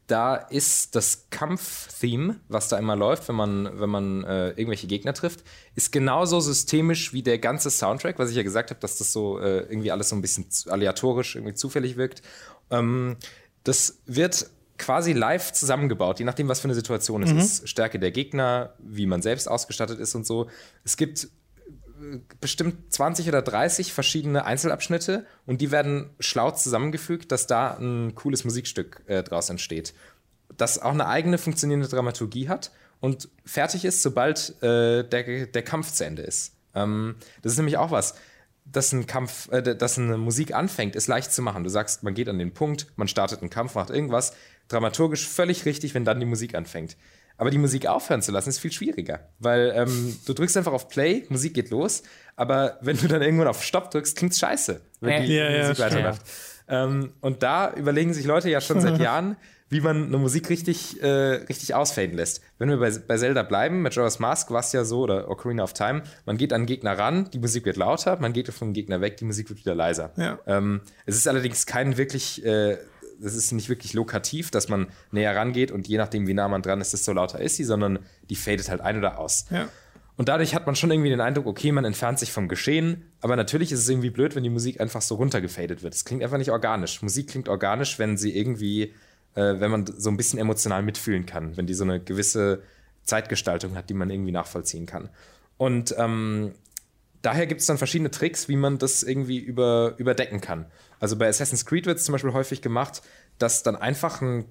da ist das Kampf-Theme, was da immer läuft, wenn man, wenn man äh, irgendwelche Gegner trifft, ist genauso systemisch wie der ganze Soundtrack, was ich ja gesagt habe, dass das so äh, irgendwie alles so ein bisschen aleatorisch, irgendwie zufällig wirkt. Ähm, das wird quasi live zusammengebaut, je nachdem, was für eine Situation es mhm. ist. Stärke der Gegner, wie man selbst ausgestattet ist und so. Es gibt bestimmt 20 oder 30 verschiedene Einzelabschnitte und die werden schlau zusammengefügt, dass da ein cooles Musikstück äh, draus entsteht. Das auch eine eigene funktionierende Dramaturgie hat und fertig ist, sobald äh, der, der Kampf zu Ende ist. Ähm, das ist nämlich auch was dass ein Kampf, äh, dass eine Musik anfängt, ist leicht zu machen. Du sagst, man geht an den Punkt, man startet einen Kampf, macht irgendwas. Dramaturgisch völlig richtig, wenn dann die Musik anfängt. Aber die Musik aufhören zu lassen, ist viel schwieriger. Weil ähm, du drückst einfach auf Play, Musik geht los, aber wenn du dann irgendwann auf Stopp drückst, klingt's scheiße, wenn die ja, Musik ja, weiterläuft. Ähm, und da überlegen sich Leute ja schon seit Jahren, wie man eine Musik richtig, äh, richtig ausfaden lässt. Wenn wir bei, bei Zelda bleiben, mit Majora's Mask war es ja so, oder Ocarina of Time, man geht an den Gegner ran, die Musik wird lauter, man geht vom Gegner weg, die Musik wird wieder leiser. Ja. Ähm, es ist allerdings kein wirklich, äh, es ist nicht wirklich lokativ, dass man näher rangeht und je nachdem, wie nah man dran ist, desto lauter ist sie, sondern die fadet halt ein oder aus. Ja. Und dadurch hat man schon irgendwie den Eindruck, okay, man entfernt sich vom Geschehen, aber natürlich ist es irgendwie blöd, wenn die Musik einfach so runtergefadet wird. Es klingt einfach nicht organisch. Musik klingt organisch, wenn sie irgendwie äh, wenn man so ein bisschen emotional mitfühlen kann, wenn die so eine gewisse Zeitgestaltung hat, die man irgendwie nachvollziehen kann. Und ähm, daher gibt es dann verschiedene Tricks, wie man das irgendwie über, überdecken kann. Also bei Assassin's Creed wird es zum Beispiel häufig gemacht, dass dann einfach ein,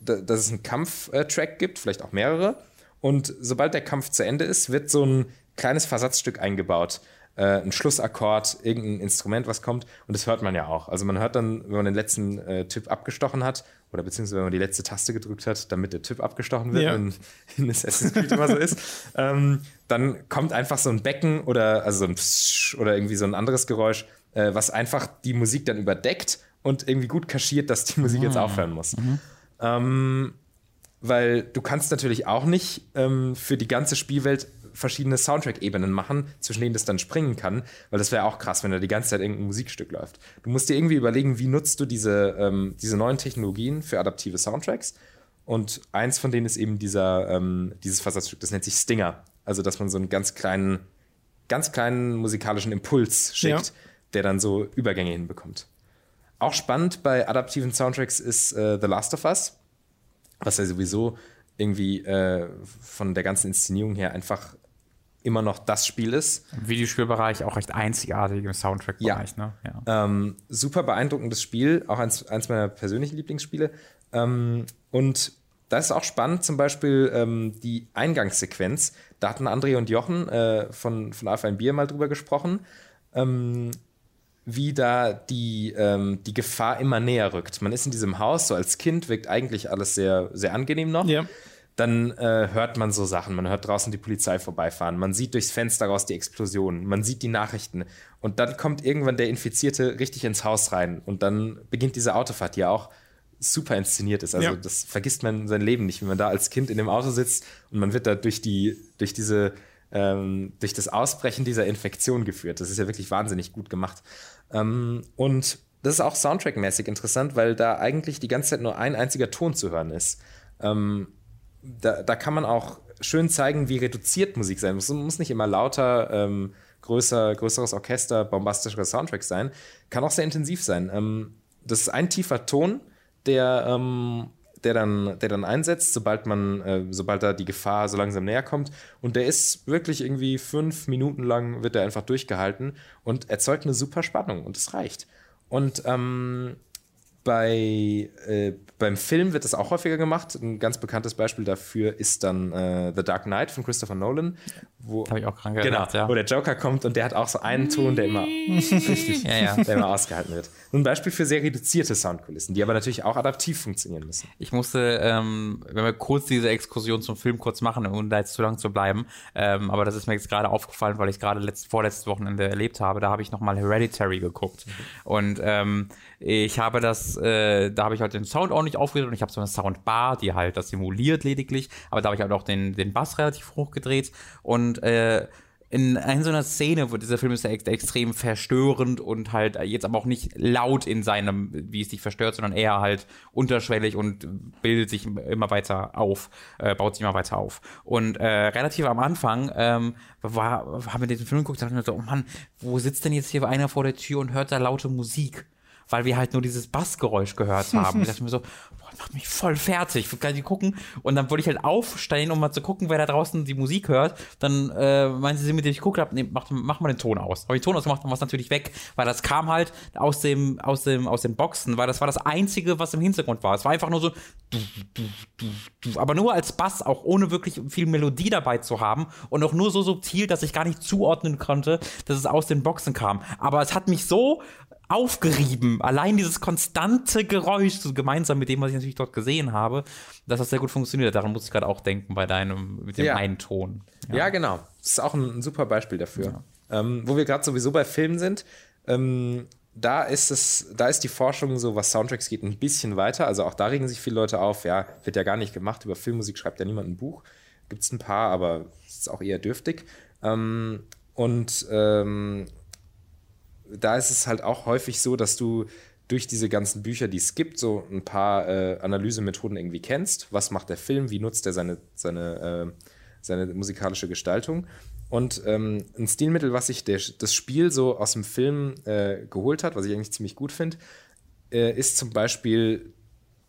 dass es einen Kampftrack gibt, vielleicht auch mehrere. Und sobald der Kampf zu Ende ist, wird so ein kleines Versatzstück eingebaut äh, ein Schlussakkord, irgendein Instrument, was kommt. Und das hört man ja auch. Also man hört dann, wenn man den letzten äh, Typ abgestochen hat, oder beziehungsweise wenn man die letzte Taste gedrückt hat, damit der Typ abgestochen wird, ja. in, in Assassin's Creed immer so ist, ähm, dann kommt einfach so ein Becken oder also so ein Psch oder irgendwie so ein anderes Geräusch, äh, was einfach die Musik dann überdeckt und irgendwie gut kaschiert, dass die Musik jetzt ah. aufhören muss. Mhm. Ähm, weil du kannst natürlich auch nicht ähm, für die ganze Spielwelt verschiedene Soundtrack-Ebenen machen, zwischen denen das dann springen kann, weil das wäre auch krass, wenn da die ganze Zeit irgendein Musikstück läuft. Du musst dir irgendwie überlegen, wie nutzt du diese, ähm, diese neuen Technologien für adaptive Soundtracks. Und eins von denen ist eben dieser, ähm, dieses Versatzstück, das nennt sich Stinger. Also, dass man so einen ganz kleinen, ganz kleinen musikalischen Impuls schickt, ja. der dann so Übergänge hinbekommt. Auch spannend bei adaptiven Soundtracks ist äh, The Last of Us, was ja sowieso irgendwie äh, von der ganzen Inszenierung her einfach immer noch das Spiel ist. Im Videospielbereich auch recht einzigartig im Soundtrack-Bereich. Ja. Ne? Ja. Ähm, super beeindruckendes Spiel, auch eins, eins meiner persönlichen Lieblingsspiele. Ähm, und da ist auch spannend, zum Beispiel ähm, die Eingangssequenz. Da hatten André und Jochen äh, von, von Alpha ein Bier mal drüber gesprochen, ähm, wie da die, ähm, die Gefahr immer näher rückt. Man ist in diesem Haus, so als Kind wirkt eigentlich alles sehr, sehr angenehm noch. Ja dann äh, hört man so Sachen. Man hört draußen die Polizei vorbeifahren. Man sieht durchs Fenster raus die Explosion. Man sieht die Nachrichten. Und dann kommt irgendwann der Infizierte richtig ins Haus rein. Und dann beginnt diese Autofahrt, die ja auch super inszeniert ist. Also ja. das vergisst man sein Leben nicht, wenn man da als Kind in dem Auto sitzt und man wird da durch die, durch diese, ähm, durch das Ausbrechen dieser Infektion geführt. Das ist ja wirklich wahnsinnig gut gemacht. Ähm, und das ist auch soundtrackmäßig interessant, weil da eigentlich die ganze Zeit nur ein einziger Ton zu hören ist. Ähm, da, da kann man auch schön zeigen, wie reduziert Musik sein muss. Muss nicht immer lauter, ähm, größer, größeres Orchester, bombastischerer Soundtrack sein. Kann auch sehr intensiv sein. Ähm, das ist ein tiefer Ton, der, ähm, der, dann, der dann einsetzt, sobald man, äh, sobald da die Gefahr so langsam näher kommt. Und der ist wirklich irgendwie fünf Minuten lang wird er einfach durchgehalten und erzeugt eine super Spannung und es reicht. Und ähm, bei, äh, beim Film wird das auch häufiger gemacht. Ein ganz bekanntes Beispiel dafür ist dann äh, The Dark Knight von Christopher Nolan. Wo, Habe ich auch krank genau, gedacht, ja. Wo der Joker kommt und der hat auch so einen Ton, der immer richtig, ja, ja. der immer ausgehalten wird. ein Beispiel für sehr reduzierte Soundkulissen, die aber natürlich auch adaptiv funktionieren müssen. Ich musste, ähm, wenn wir kurz diese Exkursion zum Film kurz machen, ohne da jetzt zu lang zu bleiben, ähm, aber das ist mir jetzt gerade aufgefallen, weil ich gerade letzt, vorletztes Wochenende erlebt habe, da habe ich nochmal Hereditary geguckt. Mhm. Und ähm, ich habe das, äh, da habe ich halt den Sound nicht aufgedreht und ich habe so eine Soundbar, die halt das simuliert lediglich, aber da habe ich halt auch den, den Bass relativ hoch gedreht und äh, in, in so einer Szene, wo dieser Film ist ja ex extrem verstörend und halt jetzt aber auch nicht laut in seinem, wie es dich verstört, sondern eher halt unterschwellig und bildet sich immer weiter auf, äh, baut sich immer weiter auf. Und äh, relativ am Anfang ähm, war, haben wir den Film geguckt und dachten so, oh Mann, wo sitzt denn jetzt hier einer vor der Tür und hört da laute Musik? Weil wir halt nur dieses Bassgeräusch gehört haben. ich dachte mir so, macht mich voll fertig. Ich kann die gucken. Und dann wollte ich halt aufstehen, um mal zu gucken, wer da draußen die Musik hört. Dann äh, meinte sie, mit dem ich geguckt habe, nee, mach, mach mal den Ton aus. Habe ich den Ton ausgemacht und war es natürlich weg, weil das kam halt aus dem, aus dem, aus den Boxen, weil das war das Einzige, was im Hintergrund war. Es war einfach nur so, aber nur als Bass, auch ohne wirklich viel Melodie dabei zu haben und auch nur so subtil, dass ich gar nicht zuordnen konnte, dass es aus den Boxen kam. Aber es hat mich so aufgerieben. Allein dieses konstante Geräusch, so gemeinsam mit dem, was ich natürlich dort gesehen habe, dass das sehr gut funktioniert. Daran muss ich gerade auch denken bei deinem, mit dem ja. einen Ton. Ja. ja. genau. Das ist auch ein, ein super Beispiel dafür. Ja. Ähm, wo wir gerade sowieso bei Filmen sind, ähm, da ist es, da ist die Forschung so, was Soundtracks geht, ein bisschen weiter. Also auch da regen sich viele Leute auf, ja, wird ja gar nicht gemacht. Über Filmmusik schreibt ja niemand ein Buch. Gibt es ein paar, aber es ist auch eher dürftig. Ähm, und ähm, da ist es halt auch häufig so, dass du durch diese ganzen Bücher, die es gibt, so ein paar äh, Analysemethoden irgendwie kennst. Was macht der Film? Wie nutzt er seine, seine, äh, seine musikalische Gestaltung? Und ähm, ein Stilmittel, was sich der, das Spiel so aus dem Film äh, geholt hat, was ich eigentlich ziemlich gut finde, äh, ist zum Beispiel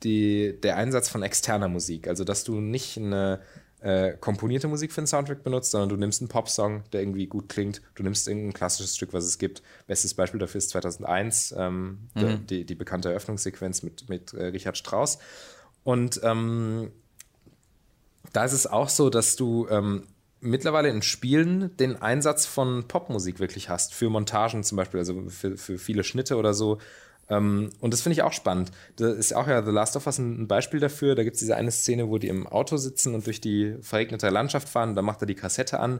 die, der Einsatz von externer Musik. Also, dass du nicht eine äh, komponierte Musik für einen Soundtrack benutzt, sondern du nimmst einen Popsong, der irgendwie gut klingt, du nimmst irgendein klassisches Stück, was es gibt. Bestes Beispiel dafür ist 2001, ähm, mhm. die, die bekannte Eröffnungssequenz mit, mit äh, Richard Strauss. Und ähm, da ist es auch so, dass du ähm, mittlerweile in Spielen den Einsatz von Popmusik wirklich hast, für Montagen zum Beispiel, also für, für viele Schnitte oder so, ähm, und das finde ich auch spannend. Da ist auch ja The Last of Us ein, Beispiel dafür. Da gibt es diese eine Szene, wo die im Auto sitzen und durch die verregnete Landschaft fahren. Da macht er die Kassette an.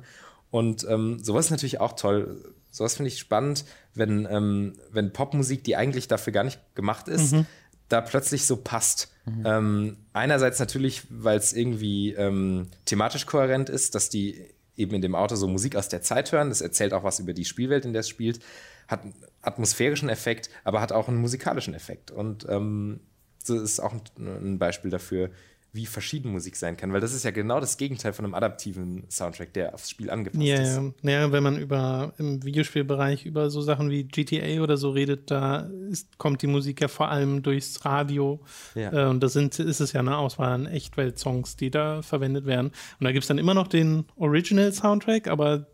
Und ähm, sowas ist natürlich auch toll. Sowas finde ich spannend, wenn, ähm, wenn Popmusik, die eigentlich dafür gar nicht gemacht ist, mhm. da plötzlich so passt. Mhm. Ähm, einerseits natürlich, weil es irgendwie ähm, thematisch kohärent ist, dass die eben in dem Auto so Musik aus der Zeit hören. Das erzählt auch was über die Spielwelt, in der es spielt. Hat atmosphärischen Effekt, aber hat auch einen musikalischen Effekt. Und ähm, das ist auch ein, ein Beispiel dafür, wie verschieden Musik sein kann, weil das ist ja genau das Gegenteil von einem adaptiven Soundtrack, der aufs Spiel angepasst ja, ist. Ja, ja, wenn man über im Videospielbereich über so Sachen wie GTA oder so redet, da ist, kommt die Musik ja vor allem durchs Radio. Ja. Äh, und da sind, ist es ja eine Auswahl an Echtwelt-Songs, die da verwendet werden. Und da gibt es dann immer noch den Original-Soundtrack, aber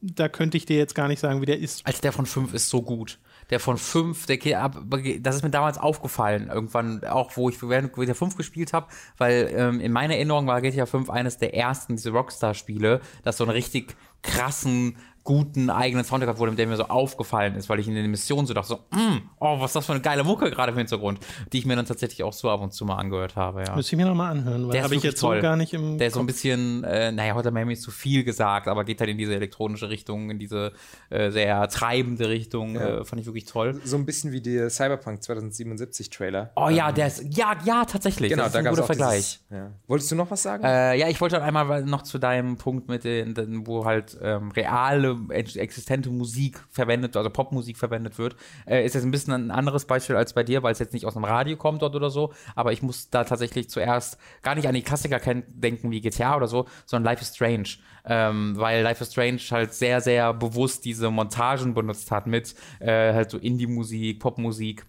da könnte ich dir jetzt gar nicht sagen, wie der ist. Also der von 5 ist so gut. Der von 5, der geht ab, das ist mir damals aufgefallen, irgendwann auch, wo ich während GTA 5 gespielt habe, weil ähm, in meiner Erinnerung war GTA 5 eines der ersten, diese Rockstar-Spiele, das so einen richtig krassen guten eigenen Soundtrack hat, wo der mir so aufgefallen ist, weil ich in den Missionen so dachte, so, mm, oh, was ist das für eine geile Mucke gerade im Hintergrund, die ich mir dann tatsächlich auch so ab und zu mal angehört habe. Ja. Müsste ich mir nochmal anhören, weil habe ich jetzt toll. so gar nicht im Der ist so ein bisschen, äh, naja, heute Miami ist zu viel gesagt, aber geht halt in diese elektronische Richtung, in diese äh, sehr treibende Richtung, ja. äh, fand ich wirklich toll. So ein bisschen wie der Cyberpunk 2077 Trailer. Oh ja, ähm, der ist, ja, ja, tatsächlich. Genau, das ist da ein guter Vergleich. Dieses, ja. Wolltest du noch was sagen? Äh, ja, ich wollte dann einmal noch zu deinem Punkt mit den, wo halt ähm, reale existente Musik verwendet, also Popmusik verwendet wird. Äh, ist jetzt ein bisschen ein anderes Beispiel als bei dir, weil es jetzt nicht aus einem Radio kommt dort oder so. Aber ich muss da tatsächlich zuerst gar nicht an die Klassiker denken wie GTA oder so, sondern Life is Strange. Ähm, weil Life is Strange halt sehr, sehr bewusst diese Montagen benutzt hat mit äh, halt so Indie-Musik, Popmusik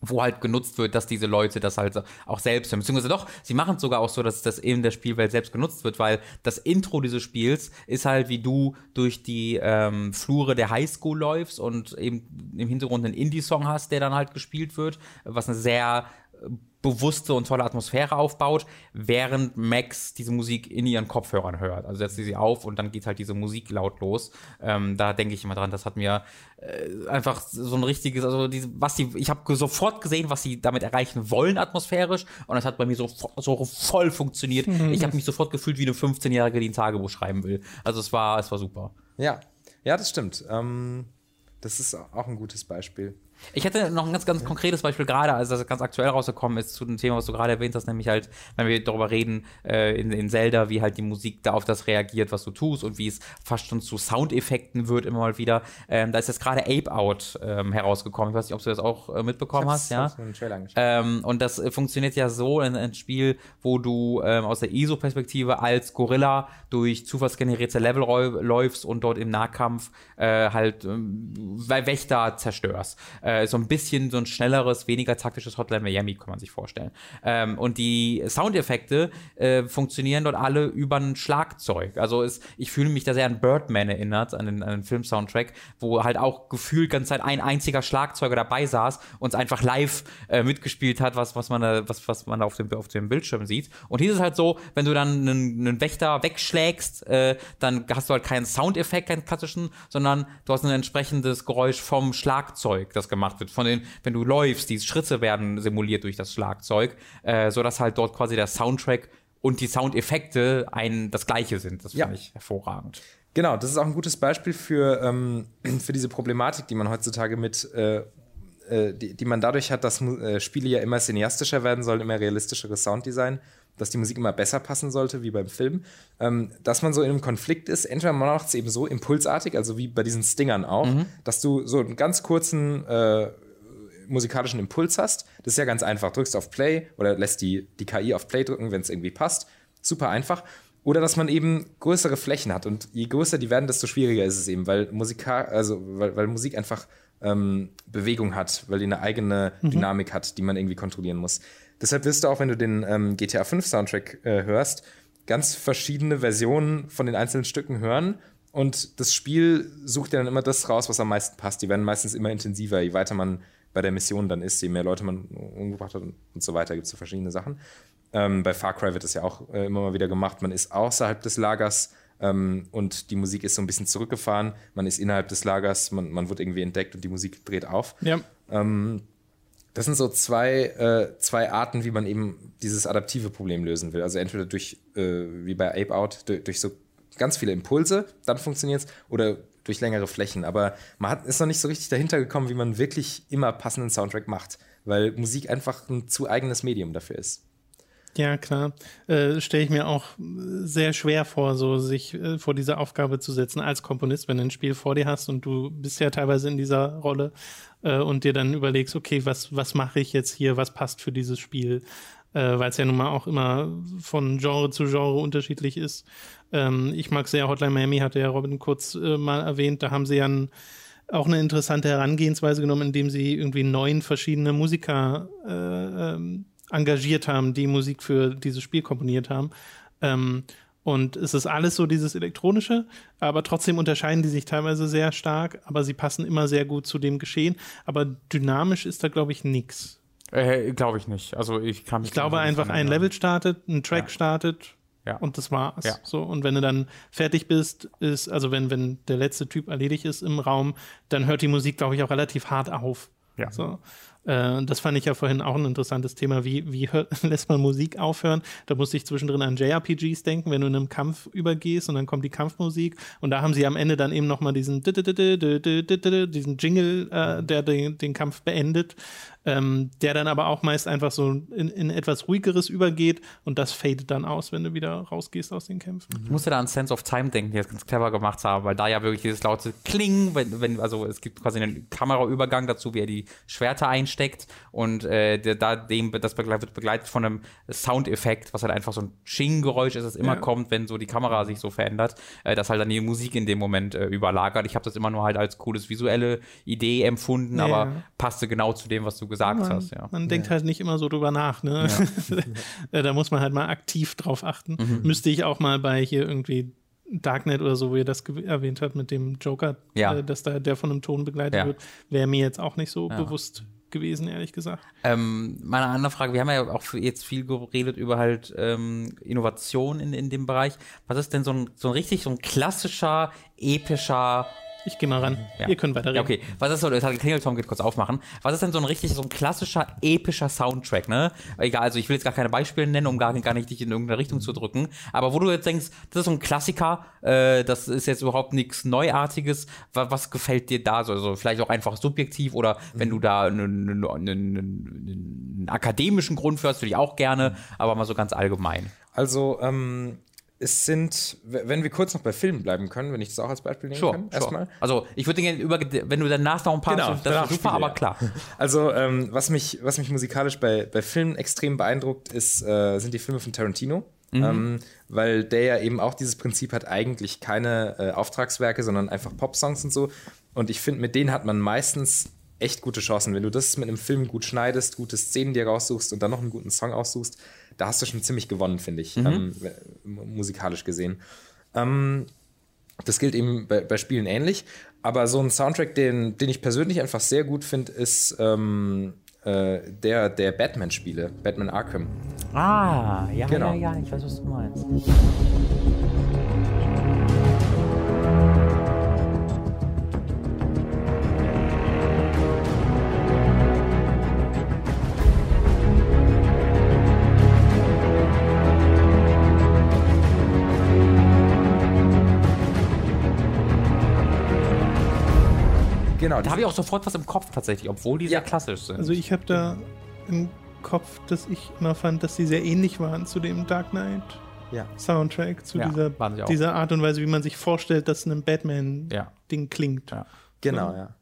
wo halt genutzt wird, dass diese Leute das halt auch selbst hören. Beziehungsweise doch, sie machen es sogar auch so, dass das in der Spielwelt selbst genutzt wird, weil das Intro dieses Spiels ist halt, wie du durch die ähm, Flure der Highschool läufst und eben im Hintergrund einen Indie-Song hast, der dann halt gespielt wird, was eine sehr bewusste und tolle Atmosphäre aufbaut, während Max diese Musik in ihren Kopfhörern hört. Also setzt sie sie auf und dann geht halt diese Musik laut los. Ähm, da denke ich immer dran, das hat mir äh, einfach so ein richtiges, also diese, was sie, ich habe sofort gesehen, was sie damit erreichen wollen atmosphärisch und das hat bei mir so, so voll funktioniert. Mhm. Ich habe mich sofort gefühlt wie eine 15-Jährige, die ein Tagebuch schreiben will. Also es war, es war super. Ja, ja, das stimmt. Ähm, das ist auch ein gutes Beispiel. Ich hätte noch ein ganz, ganz konkretes Beispiel gerade, als das ganz aktuell rausgekommen ist, zu dem Thema, was du gerade erwähnt hast, nämlich halt, wenn wir darüber reden, äh, in, in Zelda, wie halt die Musik da auf das reagiert, was du tust und wie es fast schon zu Soundeffekten wird immer mal wieder. Ähm, da ist jetzt gerade Ape Out ähm, herausgekommen. Ich weiß nicht, ob du das auch äh, mitbekommen hast, ja. Ähm, und das äh, funktioniert ja so in einem Spiel, wo du ähm, aus der ISO-Perspektive als Gorilla durch zufallsgenerierte Level läufst und dort im Nahkampf äh, halt ähm, Wächter zerstörst. Äh, so ein bisschen so ein schnelleres, weniger taktisches Hotline Miami, kann man sich vorstellen. Ähm, und die Soundeffekte äh, funktionieren dort alle über ein Schlagzeug. Also es, ich fühle mich da sehr an Birdman erinnert, an den, an den Film-Soundtrack, wo halt auch gefühlt ganz Zeit ein einziger Schlagzeuger dabei saß und es einfach live äh, mitgespielt hat, was, was man, da, was, was man auf dem, auf dem Bildschirm sieht. Und hier ist es halt so, wenn du dann einen, einen Wächter wegschlägst, äh, dann hast du halt keinen Soundeffekt, keinen klassischen, sondern du hast ein entsprechendes Geräusch vom Schlagzeug, das gemacht wird. Von den, wenn du läufst, die Schritte werden simuliert durch das Schlagzeug, äh, sodass halt dort quasi der Soundtrack und die Soundeffekte ein das gleiche sind. Das finde ja. ich hervorragend. Genau, das ist auch ein gutes Beispiel für, ähm, für diese Problematik, die man heutzutage mit, äh, äh, die, die, man dadurch hat, dass äh, Spiele ja immer cineastischer werden sollen, immer realistischeres Sounddesign dass die Musik immer besser passen sollte, wie beim Film, ähm, dass man so in einem Konflikt ist. Entweder man macht es eben so impulsartig, also wie bei diesen Stingern auch, mhm. dass du so einen ganz kurzen äh, musikalischen Impuls hast. Das ist ja ganz einfach. Drückst auf Play oder lässt die, die KI auf Play drücken, wenn es irgendwie passt. Super einfach. Oder dass man eben größere Flächen hat. Und je größer die werden, desto schwieriger ist es eben, weil, Musika also, weil, weil Musik einfach ähm, Bewegung hat, weil die eine eigene mhm. Dynamik hat, die man irgendwie kontrollieren muss. Deshalb wirst du auch, wenn du den ähm, GTA 5 Soundtrack äh, hörst, ganz verschiedene Versionen von den einzelnen Stücken hören. Und das Spiel sucht dir dann immer das raus, was am meisten passt. Die werden meistens immer intensiver, je weiter man bei der Mission dann ist, je mehr Leute man umgebracht hat und so weiter, gibt es so verschiedene Sachen. Ähm, bei Far Cry wird das ja auch äh, immer mal wieder gemacht. Man ist außerhalb des Lagers ähm, und die Musik ist so ein bisschen zurückgefahren. Man ist innerhalb des Lagers, man, man wird irgendwie entdeckt und die Musik dreht auf. Ja. Ähm, das sind so zwei, äh, zwei Arten, wie man eben dieses adaptive Problem lösen will. Also entweder durch, äh, wie bei Ape Out, durch, durch, so ganz viele Impulse, dann funktioniert es, oder durch längere Flächen. Aber man hat, ist noch nicht so richtig dahinter gekommen, wie man wirklich immer passenden Soundtrack macht, weil Musik einfach ein zu eigenes Medium dafür ist. Ja, klar. Äh, Stelle ich mir auch sehr schwer vor, so sich äh, vor diese Aufgabe zu setzen als Komponist, wenn du ein Spiel vor dir hast und du bist ja teilweise in dieser Rolle äh, und dir dann überlegst, okay, was, was mache ich jetzt hier, was passt für dieses Spiel, äh, weil es ja nun mal auch immer von Genre zu Genre unterschiedlich ist. Ähm, ich mag sehr Hotline Miami, hatte ja Robin kurz äh, mal erwähnt, da haben sie ja ein, auch eine interessante Herangehensweise genommen, indem sie irgendwie neun verschiedene Musiker äh, ähm, engagiert haben, die Musik für dieses Spiel komponiert haben. Ähm, und es ist alles so dieses Elektronische, aber trotzdem unterscheiden die sich teilweise sehr stark, aber sie passen immer sehr gut zu dem Geschehen. Aber dynamisch ist da, glaube ich, nichts. Äh, glaube ich nicht. Also ich kann Ich glaube einfach, ein Level startet, ein Track ja. startet ja. und das war's. Ja. So, und wenn du dann fertig bist, ist, also wenn, wenn der letzte Typ erledigt ist im Raum, dann hört die Musik, glaube ich, auch relativ hart auf. Ja. So. Äh, das fand ich ja vorhin auch ein interessantes Thema. Wie, wie lässt man Musik aufhören? Da musste ich zwischendrin an JRPGs denken, wenn du in einem Kampf übergehst und dann kommt die Kampfmusik und da haben sie am Ende dann eben nochmal diesen, diesen Jingle, äh, der den, den Kampf beendet ähm, der dann aber auch meist einfach so in, in, etwas ruhigeres übergeht und das fadet dann aus, wenn du wieder rausgehst aus den Kämpfen. Ich musste da an Sense of Time denken, die das ganz clever gemacht haben, weil da ja wirklich dieses laute Kling, wenn, wenn also es gibt quasi einen Kameraübergang dazu, wie er die Schwerter einsteckt und äh, der, da dem das begleitet, wird begleitet von einem Soundeffekt, was halt einfach so ein Ching-Geräusch ist, das immer ja. kommt, wenn so die Kamera sich so verändert, äh, das halt dann die Musik in dem Moment äh, überlagert. Ich habe das immer nur halt als cooles visuelle Idee empfunden, ja. aber passte genau zu dem, was du gesagt man, hast, ja. Man denkt ja. halt nicht immer so drüber nach, ne? Ja. da muss man halt mal aktiv drauf achten. Mhm. Müsste ich auch mal bei hier irgendwie Darknet oder so, wo ihr das erwähnt habt mit dem Joker, ja. äh, dass da der von einem Ton begleitet ja. wird, wäre mir jetzt auch nicht so ja. bewusst gewesen, ehrlich gesagt. Ähm, meine andere Frage, wir haben ja auch jetzt viel geredet über halt ähm, Innovation in, in dem Bereich. Was ist denn so ein, so ein richtig, so ein klassischer, epischer Ich gehe mal ran. Ja. Ihr könnt weiterreden. Ja, okay. Was ist so, das hat geklingelt, Tom geht kurz aufmachen. Was ist denn so ein richtig, so ein klassischer, epischer Soundtrack, ne? Egal, also ich will jetzt gar keine Beispiele nennen, um gar, gar nicht dich in irgendeine Richtung zu drücken. Aber wo du jetzt denkst, das ist so ein Klassiker, äh, das ist jetzt überhaupt nichts Neuartiges. Was, was, gefällt dir da so? Also vielleicht auch einfach subjektiv oder wenn du da einen, einen, einen, einen akademischen Grund für hast, würde ich auch gerne, aber mal so ganz allgemein. Also, ähm, es sind, wenn wir kurz noch bei Filmen bleiben können, wenn ich das auch als Beispiel nehmen sure, kann, sure. erstmal. Also ich würde gerne über, wenn du danach noch ein paar, genau, das ist super, aber klar. Also ähm, was mich, was mich musikalisch bei, bei Filmen extrem beeindruckt, ist, äh, sind die Filme von Tarantino. Mhm. Ähm, weil der ja eben auch dieses Prinzip hat, eigentlich keine äh, Auftragswerke, sondern einfach Popsongs und so. Und ich finde, mit denen hat man meistens echt gute Chancen. Wenn du das mit einem Film gut schneidest, gute Szenen dir raussuchst und dann noch einen guten Song aussuchst, da hast du schon ziemlich gewonnen, finde ich, mhm. ähm, musikalisch gesehen. Ähm, das gilt eben bei, bei, Spielen ähnlich. Aber so ein Soundtrack, den, den ich persönlich einfach sehr gut finde, ist ähm, äh, der der Batman-Spiele, Batman Arkham. Ah, ja, genau. ja, ja, ich weiß, was du meinst. Da habe ich auch sofort was im Kopf tatsächlich, obwohl die ja. sehr klassisch sind. Also ich habe da im Kopf, dass ich immer fand, dass sie sehr ähnlich waren zu dem Dark Knight ja. Soundtrack, zu ja, dieser, dieser Art und Weise, wie man sich vorstellt, dass ein Batman-Ding klingt. Genau, so. ja.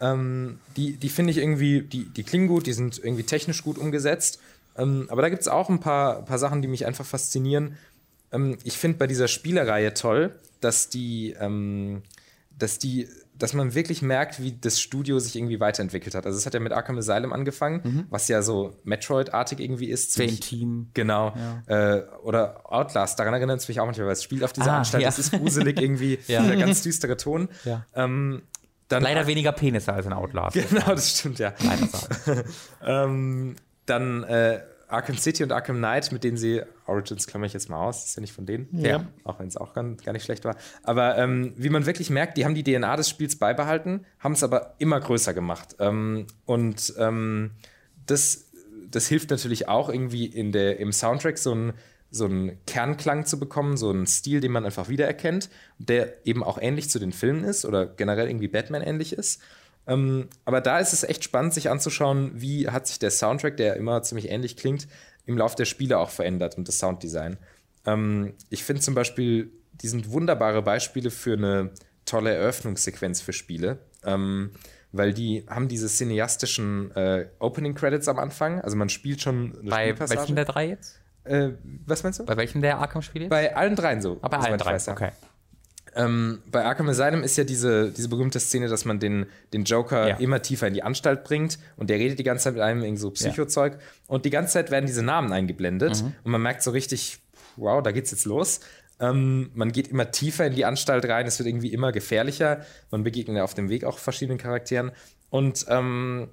Ähm, die die finde ich irgendwie, die, die klingen gut, die sind irgendwie technisch gut umgesetzt. Ähm, aber da gibt es auch ein paar, paar Sachen, die mich einfach faszinieren. Ähm, ich finde bei dieser Spielereihe toll, dass die, ähm, dass die dass man wirklich merkt, wie das Studio sich irgendwie weiterentwickelt hat. Also es hat ja mit Arkham Asylum angefangen, mhm. was ja so Metroid-artig irgendwie ist. Same Team. Genau. Ja. Äh, oder Outlast, daran erinnert es mich auch manchmal, weil es spielt auf dieser ah, Anstalt, ja. es ist gruselig irgendwie, ja. der ganz düstere Ton. Ja. Ähm, dann, Leider weniger Penisse als in Outlast. Genau, das stimmt, ja. Leider ähm, Dann äh, Arkham City und Arkham Knight, mit denen sie, Origins klammer ich jetzt mal aus, ist ja nicht von denen, ja. auch wenn es auch gar, gar, nicht schlecht war. Aber ähm, wie man wirklich merkt, die haben die DNA des Spiels beibehalten, haben es aber immer größer gemacht. Ähm, und ähm, das, das hilft natürlich auch irgendwie in der, im Soundtrack so ein so einen Kernklang zu bekommen, so einen Stil, den man einfach wiedererkennt, der eben auch ähnlich zu den Filmen ist oder generell irgendwie Batman ähnlich ist. Ähm, aber da ist es echt spannend, sich anzuschauen, wie hat sich der Soundtrack, der immer ziemlich ähnlich klingt, im Laufe der Spiele auch verändert und das Sounddesign. Ähm, ich finde zum Beispiel, die sind wunderbare Beispiele für eine tolle Eröffnungssequenz für Spiele. Ähm, weil die haben diese cineastischen äh, Opening Credits am Anfang. Also man spielt schon eine Bei welchen der drei jetzt? Äh, was meinst du? Bei welchen der Arkham-Spiele? Bei allen dreien so. Aber bei allen dreien, okay. Ähm, bei Arkham Asylum ist ja diese, diese berühmte Szene, dass man den, den Joker ja. immer tiefer in die Anstalt bringt und der redet die ganze Zeit mit einem irgendwie so Psychozeug ja. und die ganze Zeit werden diese Namen eingeblendet mhm. und man merkt so richtig, wow, da geht's jetzt los. Ähm, man geht immer tiefer in die Anstalt rein, es wird irgendwie immer gefährlicher. Man begegnet ja auf dem Weg auch verschiedenen Charakteren und ähm,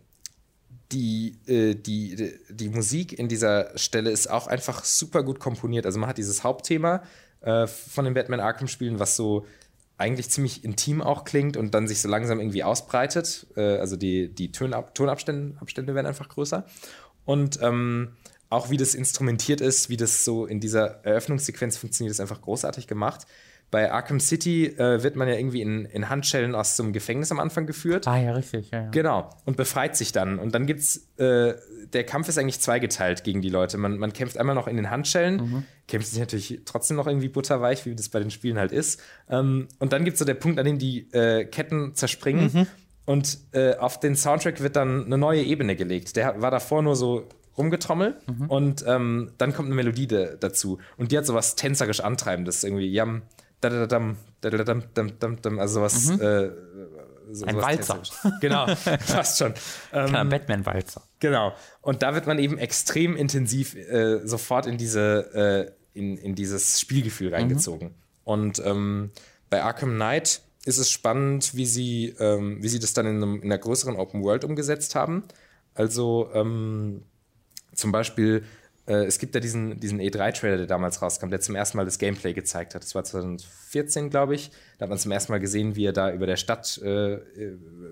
die, äh, die, die, die Musik in dieser Stelle ist auch einfach super gut komponiert. Also man hat dieses Hauptthema, äh, von den Batman Arkham-Spielen, was so eigentlich ziemlich intim auch klingt und dann sich so langsam irgendwie ausbreitet. Äh, also die, die Tonab Tonabstände Abstände werden einfach größer. Und ähm, auch wie das instrumentiert ist, wie das so in dieser Eröffnungssequenz funktioniert, ist einfach großartig gemacht. Bei Arkham City äh, wird man ja irgendwie in, in Handschellen aus so einem Gefängnis am Anfang geführt. Ah, ja, richtig, ja, ja. Genau. Und befreit sich dann. Und dann gibt's, äh, der Kampf ist eigentlich zweigeteilt gegen die Leute. Man, man kämpft einmal noch in den Handschellen, mhm. kämpft sich natürlich trotzdem noch irgendwie butterweich, wie das bei den Spielen halt ist. Ähm, und dann gibt es so der Punkt, an dem die äh, Ketten zerspringen. Mhm. Und äh, auf den Soundtrack wird dann eine neue Ebene gelegt. Der war davor nur so rumgetrommelt mhm. und ähm, dann kommt eine Melodie de dazu. Und die hat so was tänzerisch antreibendes, irgendwie Yam also sowas. Mhm. Äh, so Ein Walzer. Genau, fast schon. Ähm, Batman-Walzer. Genau. Und da wird man eben extrem intensiv äh, sofort in diese, äh, in, in dieses Spielgefühl mhm. reingezogen. Mhm. Und ähm, bei Arkham Knight ist es spannend, wie sie, ähm, wie sie das dann in, einem, in einer größeren Open World umgesetzt haben. Also ähm, zum Beispiel äh, es gibt ja diesen, diesen E3-Trailer, der damals rauskam, der zum ersten Mal das Gameplay gezeigt hat. Das war 2014, glaube ich. Da hat man zum ersten Mal gesehen, wie er da über der Stadt, äh,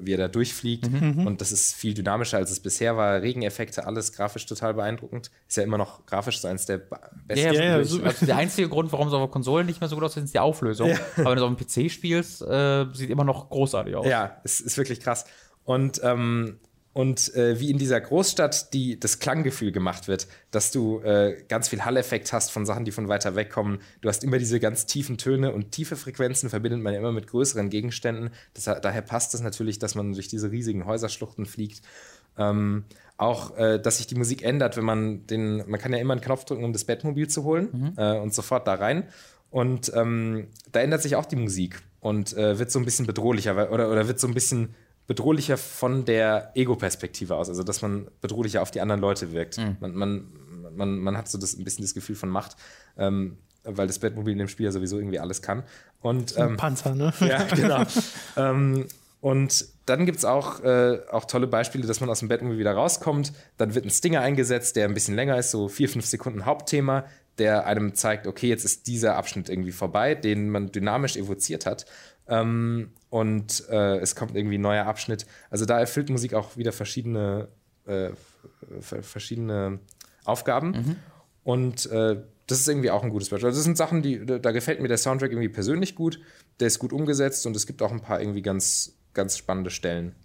wie er da durchfliegt. Mhm. Und das ist viel dynamischer, als es bisher war. Regeneffekte, alles grafisch total beeindruckend. Ist ja immer noch grafisch so eins der besten. Ja, ja, ja so also der einzige Grund, warum es auf der Konsole nicht mehr so gut aussieht, ist die Auflösung. Ja. Aber wenn du es auf dem PC spielst, äh, sieht immer noch großartig aus. Ja, es ist wirklich krass. Und ähm, und äh, wie in dieser Großstadt die, das Klanggefühl gemacht wird, dass du äh, ganz viel Halleffekt hast von Sachen, die von weiter weg kommen. Du hast immer diese ganz tiefen Töne und tiefe Frequenzen verbindet man ja immer mit größeren Gegenständen. Das, daher passt es natürlich, dass man durch diese riesigen Häuserschluchten fliegt. Ähm, auch, äh, dass sich die Musik ändert, wenn man den, man kann ja immer einen Knopf drücken, um das Bettmobil zu holen mhm. Äh, und sofort da rein. Und ähm, da ändert sich auch die Musik und äh, wird so ein bisschen bedrohlicher oder, oder wird so ein bisschen bedrohlicher von der Ego-Perspektive aus, also dass man bedrohlicher auf die anderen Leute wirkt. Mhm. Man, man, man, man hat so das, ein bisschen das Gefühl von Macht, ähm, weil das Bettmobil in dem Spiel ja sowieso irgendwie alles kann. Und, ähm, Panzer, ne? Ja, genau. ähm, und dann gibt es auch, äh, auch tolle Beispiele, dass man aus dem Bettmobil wieder rauskommt. Dann wird ein Stinger eingesetzt, der ein bisschen länger ist, so vier, fünf Sekunden Hauptthema, der einem zeigt, okay, jetzt ist dieser Abschnitt irgendwie vorbei, den man dynamisch evoziert hat. Ähm, und äh, es kommt irgendwie ein neuer Abschnitt. Also da erfüllt Musik auch wieder verschiedene, äh, verschiedene Aufgaben. Mhm. Und äh, das ist irgendwie auch ein gutes Beispiel. Also das sind Sachen, die, da gefällt mir der Soundtrack irgendwie persönlich gut. Der ist gut umgesetzt und es gibt auch ein paar irgendwie ganz, ganz spannende Stellen.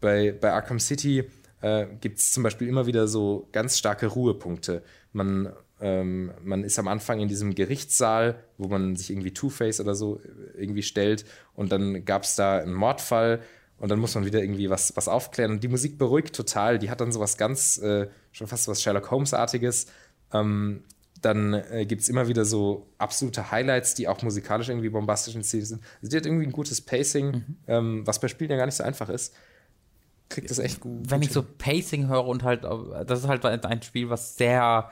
Bei, bei Arkham City äh, gibt es zum Beispiel immer wieder so ganz starke Ruhepunkte. Man ähm, man ist am Anfang in diesem Gerichtssaal, wo man sich irgendwie Two-Face oder so äh, irgendwie stellt und dann gab es da einen Mordfall und dann muss man wieder irgendwie was, was aufklären. Und die Musik beruhigt total. Die hat dann sowas ganz, äh, schon fast was Sherlock Holmes-artiges. Ähm, dann äh, gibt es immer wieder so absolute Highlights, die auch musikalisch irgendwie bombastisch inszeniert sind. Also die hat irgendwie ein gutes Pacing, mhm. ähm, was bei Spielen ja gar nicht so einfach ist. Kriegt das echt gut. Wenn ich so Pacing höre und halt, das ist halt ein Spiel, was sehr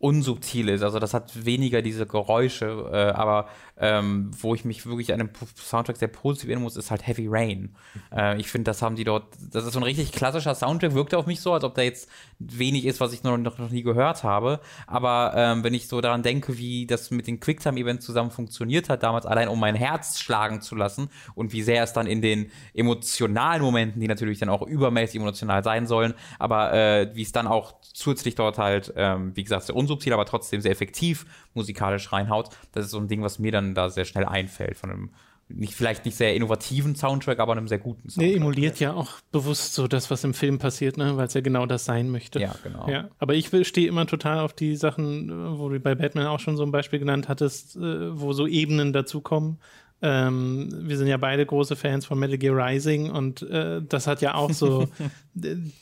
unsubtil ist. Also das hat weniger diese Geräusche, äh, aber ähm, wo ich mich wirklich an dem Soundtrack sehr positiv erinnern muss, ist halt Heavy Rain. Äh, ich finde, das haben die dort, das ist so ein richtig klassischer Soundtrack, wirkt auf mich so, als ob da jetzt wenig ist, was ich noch, noch, noch nie gehört habe. Aber ähm, wenn ich so daran denke, wie das mit den Quicktime-Events zusammen funktioniert hat, damals allein um mein Herz schlagen zu lassen und wie sehr es dann in den emotionalen Momenten, die natürlich dann auch übermäßig emotional sein sollen, aber äh, wie es dann auch zusätzlich dort halt, ähm, wie gesagt, sehr unsubtil, aber trotzdem sehr effektiv musikalisch reinhaut, das ist so ein Ding, was mir dann da sehr schnell einfällt von einem nicht, vielleicht nicht sehr innovativen Soundtrack, aber einem sehr guten Soundtrack. Nee, emuliert ja auch bewusst so das, was im Film passiert, ne? weil es ja genau das sein möchte. Ja, genau. Ja, aber ich stehe immer total auf die Sachen, wo du bei Batman auch schon so ein Beispiel genannt hattest, äh, wo so Ebenen dazukommen. Ähm, wir sind ja beide große Fans von Metal Gear Rising und äh, das hat ja auch so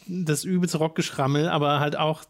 das übelste Rockgeschrammel, aber halt auch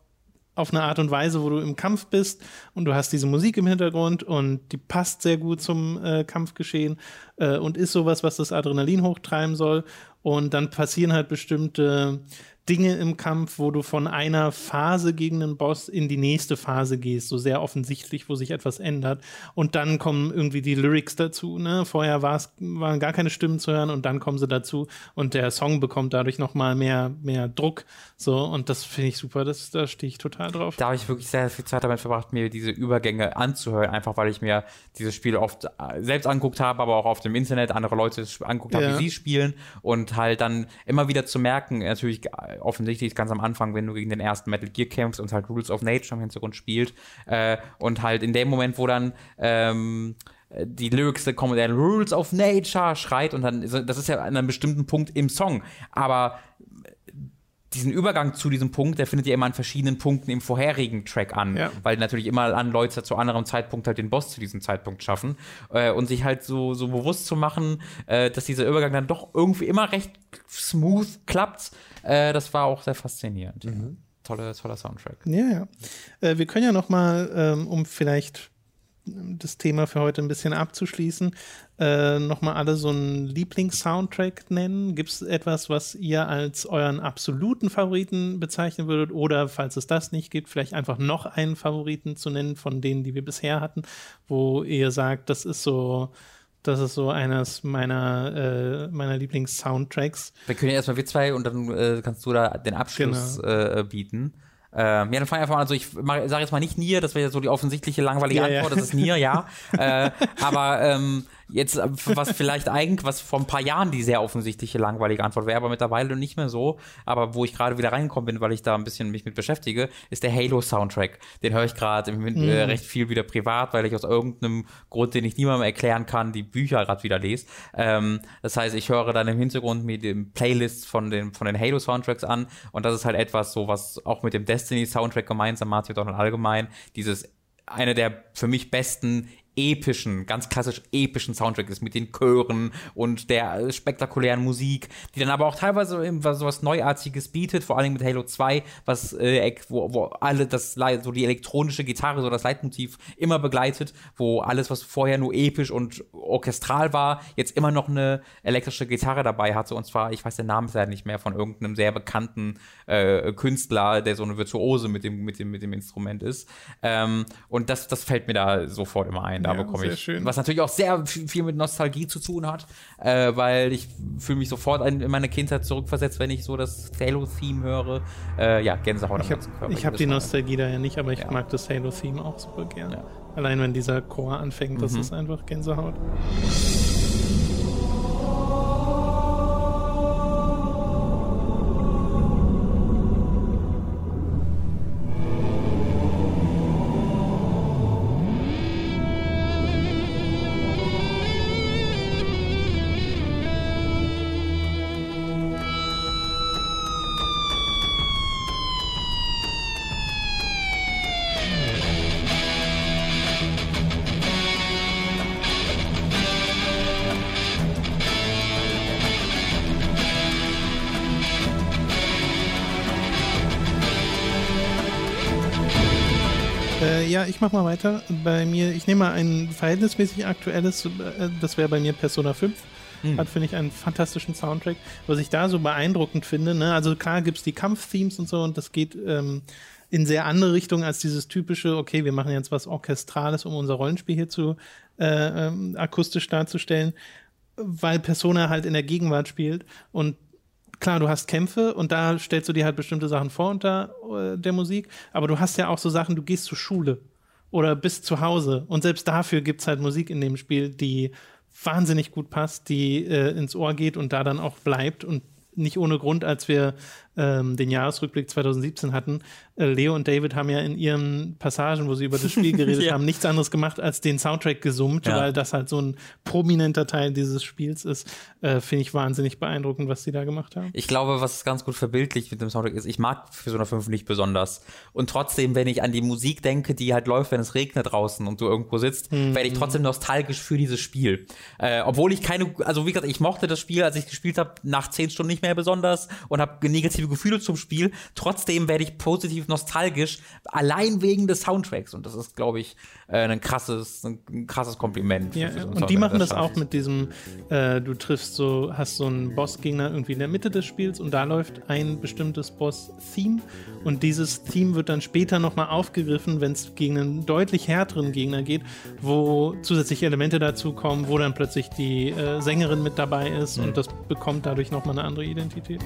auf eine Art und Weise, wo du im Kampf bist und du hast diese Musik im Hintergrund und die passt sehr gut zum äh, Kampfgeschehen äh, und ist sowas, was das Adrenalin hochtreiben soll. Und dann passieren halt bestimmte Dinge im Kampf, wo du von einer Phase gegen einen Boss in die nächste Phase gehst, so sehr offensichtlich, wo sich etwas ändert. Und dann kommen irgendwie die Lyrics dazu. Ne? Vorher waren gar keine Stimmen zu hören und dann kommen sie dazu und der Song bekommt dadurch nochmal mehr, mehr Druck. So, und das finde ich super, das, da stehe ich total drauf. Da habe ich wirklich sehr viel Zeit damit verbracht, mir diese Übergänge anzuhören, einfach weil ich mir dieses Spiel oft äh, selbst anguckt habe, aber auch auf dem Internet andere Leute anguckt habe, ja. wie sie spielen und halt dann immer wieder zu merken, natürlich offensichtlich ganz am Anfang, wenn du gegen den ersten Metal Gear kämpfst und halt Rules of Nature im Hintergrund spielt äh, und halt in dem Moment, wo dann ähm, die Lyrics kommen, der Rules of Nature schreit und dann, das ist ja an einem bestimmten Punkt im Song, aber diesen Übergang zu diesem Punkt, der findet ja immer an verschiedenen Punkten im vorherigen Track an, ja. weil natürlich immer an Leute zu anderem Zeitpunkt halt den Boss zu diesem Zeitpunkt schaffen äh, und sich halt so, so bewusst zu machen, äh, dass dieser Übergang dann doch irgendwie immer recht smooth klappt, äh, das war auch sehr faszinierend. Mhm. Tolle, toller Soundtrack. Ja, ja. Äh, wir können ja noch mal, ähm, um vielleicht das Thema für heute ein bisschen abzuschließen, äh, nochmal alle so einen Lieblings-Soundtrack nennen? Gibt es etwas, was ihr als euren absoluten Favoriten bezeichnen würdet? Oder falls es das nicht gibt, vielleicht einfach noch einen Favoriten zu nennen von denen, die wir bisher hatten, wo ihr sagt, das ist so. Das ist so eines meiner, äh, meiner Lieblings-Soundtracks. Wir können ja erstmal wir zwei und dann äh, kannst du da den Abschluss genau. äh, bieten. Ähm, ja, dann fange ich einfach mal, also ich sage jetzt mal nicht Nier, das wäre so die offensichtliche langweilige ja, Antwort, ja. das ist Nier, ja. äh, aber ähm, Jetzt, äh, was vielleicht eigentlich, was vor ein paar Jahren die sehr offensichtliche langweilige Antwort wäre, aber mittlerweile nicht mehr so. Aber wo ich gerade wieder reingekommen bin, weil ich da ein bisschen mich mit beschäftige, ist der Halo-Soundtrack. Den höre ich gerade mhm. äh, recht viel wieder privat, weil ich aus irgendeinem Grund, den ich niemandem erklären kann, die Bücher gerade wieder lese. Ähm, das heißt, ich höre dann im Hintergrund mir die Playlists von den, von den Halo-Soundtracks an und das ist halt etwas so, was auch mit dem Destiny-Soundtrack gemeinsam, Matthew Donald allgemein, dieses eine der für mich besten epischen, ganz klassisch epischen Soundtrack ist mit den Chören und der spektakulären Musik, die dann aber auch teilweise so was Neuartiges bietet, vor allem mit Halo 2, was äh, wo, wo alle das so die elektronische Gitarre, so das Leitmotiv immer begleitet, wo alles, was vorher nur episch und orchestral war, jetzt immer noch eine elektrische Gitarre dabei hatte und zwar, ich weiß den Namen leider nicht mehr, von irgendeinem sehr bekannten äh, Künstler, der so eine Virtuose mit dem, mit dem, mit dem Instrument ist. Ähm, und das, das fällt mir da sofort immer ein da ja, bekomme ich. Schön. Was natürlich auch sehr viel mit Nostalgie zu tun hat, äh, weil ich fühle mich sofort in meine Kindheit zurückversetzt, wenn ich so das Halo-Theme höre. Äh, ja, Gänsehaut ich hab, habe die Nostalgie da ja nicht, aber ich ja. mag das Halo-Theme auch super gern. Ja. Allein wenn dieser Chor anfängt, das mhm. ist einfach Gänsehaut. Mach mal weiter. Bei mir, ich nehme mal ein verhältnismäßig aktuelles, äh, das wäre bei mir Persona 5. Mhm. Hat, finde ich, einen fantastischen Soundtrack. Was ich da so beeindruckend finde, ne? also klar gibt es die Kampfthemes und so und das geht ähm, in sehr andere Richtungen als dieses typische, okay, wir machen jetzt was Orchestrales, um unser Rollenspiel hier zu äh, ähm, akustisch darzustellen, weil Persona halt in der Gegenwart spielt und klar, du hast Kämpfe und da stellst du dir halt bestimmte Sachen vor unter äh, der Musik, aber du hast ja auch so Sachen, du gehst zur Schule oder bist zu Hause. Und selbst dafür gibt es halt Musik in dem Spiel, die wahnsinnig gut passt, die äh, ins Ohr geht und da dann auch bleibt und nicht ohne Grund, als wir ähm, den Jahresrückblick 2017 hatten, äh, Leo und David haben ja in ihren Passagen, wo sie über das Spiel geredet ja. haben, nichts anderes gemacht, als den Soundtrack gesummt, ja. weil das halt so ein prominenter Teil dieses Spiels ist. Äh, Finde ich wahnsinnig beeindruckend, was sie da gemacht haben. Ich glaube, was ganz gut verbildlicht mit dem Soundtrack ist, ich mag Persona 5 nicht besonders. Und trotzdem, wenn ich an die Musik denke, die halt läuft, wenn es regnet draußen und du irgendwo sitzt, mhm. werde ich trotzdem nostalgisch für dieses Spiel. Äh, obwohl ich keine, also wie gesagt, ich mochte das Spiel, als ich gespielt habe, nach zehn Stunden nicht mehr besonders und habe negative Gefühle zum Spiel. Trotzdem werde ich positiv nostalgisch, allein wegen des Soundtracks. Und das ist, glaube ich, äh, ein krasses, ein krasses Kompliment. Ja, so und die machen das auch mit diesem, äh, du triffst so, hast so einen Bossgegner irgendwie in der Mitte des Spiels und da läuft ein bestimmtes Boss-Theme und dieses Theme wird dann später nochmal aufgegriffen, wenn es gegen einen deutlich härteren Gegner geht, wo zusätzliche Elemente dazu kommen, wo dann plötzlich die äh, Sängerin mit dabei ist mhm. und das bekommt dadurch nochmal eine andere Identität.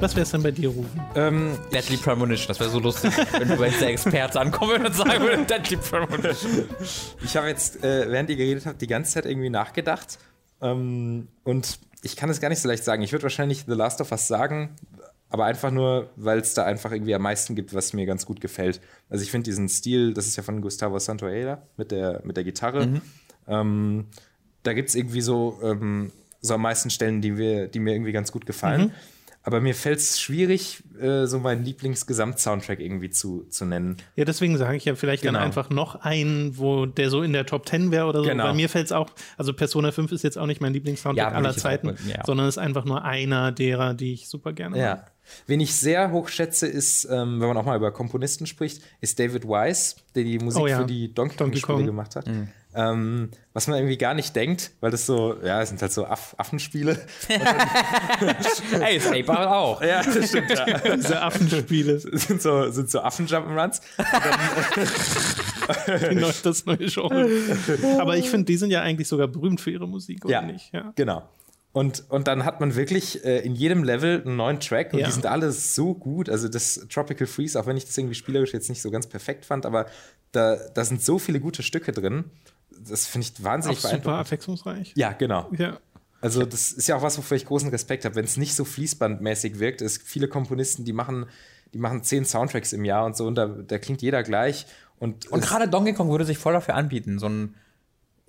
Was wäre es denn bei dir, Rufen? Ähm, Deadly Premonition, das wäre so lustig, wenn du jetzt der Experte ankommen und sagen würde, Deadly Premonition. Ich habe jetzt, äh, während ihr geredet habt, die ganze Zeit irgendwie nachgedacht. Ähm, und ich kann es gar nicht so leicht sagen. Ich würde wahrscheinlich The Last of Us sagen, aber einfach nur, weil es da einfach irgendwie am meisten gibt, was mir ganz gut gefällt. Also ich finde diesen Stil, das ist ja von Gustavo Santaella mit der, mit der Gitarre. Mhm. Ähm, da gibt es irgendwie so, ähm, so am meisten Stellen, die, wir, die mir irgendwie ganz gut gefallen. Mhm. Aber mir fällt es schwierig, äh, so meinen Lieblingsgesamt-Soundtrack irgendwie zu, zu nennen. Ja, deswegen sage ich ja vielleicht genau. dann einfach noch einen, wo der so in der Top 10 wäre oder so. Genau. Bei mir fällt es auch, also Persona 5 ist jetzt auch nicht mein Lieblingssoundtrack ja, aller Zeiten, mit, ja. sondern ist einfach nur einer derer, die ich super gerne ja. mag. Wen ich sehr hoch schätze, ist, ähm, wenn man auch mal über Komponisten spricht, ist David Wise, der die Musik oh ja. für die Donkey Kong-Spiele gemacht hat. Mhm. Ähm, was man irgendwie gar nicht denkt, weil das so, ja, es sind halt so Aff Affenspiele. Ey, Ape auch. Ja, das stimmt. Ja. Diese Affenspiele. sind so, sind so Affen-Jump'n'Runs. das neue Genre. Aber ich finde, die sind ja eigentlich sogar berühmt für ihre Musik, oder ja, nicht? Ja, genau. Und, und dann hat man wirklich äh, in jedem Level einen neuen Track und ja. die sind alle so gut. Also das Tropical Freeze, auch wenn ich das irgendwie spielerisch jetzt nicht so ganz perfekt fand, aber da, da sind so viele gute Stücke drin. Das finde ich wahnsinnig auch super abwechslungsreich. Ja, genau. Ja. Also das ist ja auch was, wofür ich großen Respekt habe, wenn es nicht so fließbandmäßig wirkt. Es gibt viele Komponisten, die machen, die machen zehn Soundtracks im Jahr und so und da, da klingt jeder gleich. Und, und gerade Donkey Kong würde sich voll dafür anbieten, so ein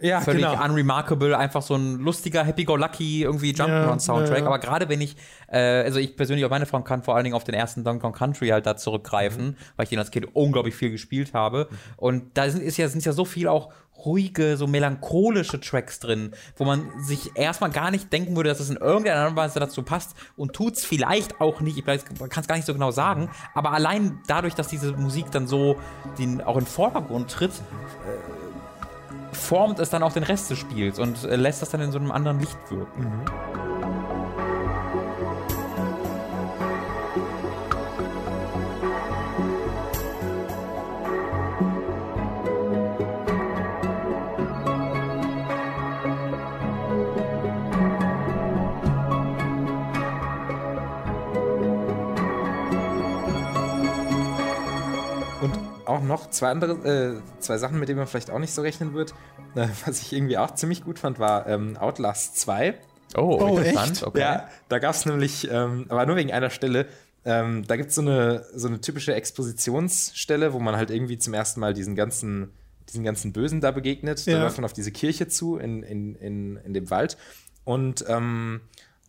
ja, völlig genau. unremarkable, einfach so ein lustiger, happy-go-lucky irgendwie Jump'n'Run-Soundtrack. Ja, ja. Aber gerade wenn ich, äh, also ich persönlich auch meine Frau kann vor allen Dingen auf den ersten Donkey Kong Country halt da zurückgreifen, mhm. weil ich den als Kind unglaublich viel gespielt habe. Mhm. Und da sind, ist ja, sind ja so viel auch ruhige, so melancholische Tracks drin, wo man sich erstmal gar nicht denken würde, dass es in irgendeiner Art und Weise dazu passt und tut's vielleicht auch nicht. Ich kann es gar nicht so genau sagen, aber allein dadurch, dass diese Musik dann so den, auch in den Vordergrund tritt, äh, formt es dann auch den Rest des Spiels und äh, lässt das dann in so einem anderen Licht wirken. Mhm. Auch noch zwei andere, äh, zwei Sachen, mit denen man vielleicht auch nicht so rechnen wird. Äh, was ich irgendwie auch ziemlich gut fand, war ähm, Outlast 2. Oh, oh interessant. Echt? Okay. Ja, da gab es nämlich, ähm, aber nur wegen einer Stelle, ähm, da gibt es so eine, so eine typische Expositionsstelle, wo man halt irgendwie zum ersten Mal diesen ganzen, diesen ganzen Bösen da begegnet. Ja. Da läuft man auf diese Kirche zu in, in, in, in dem Wald. Und, ähm,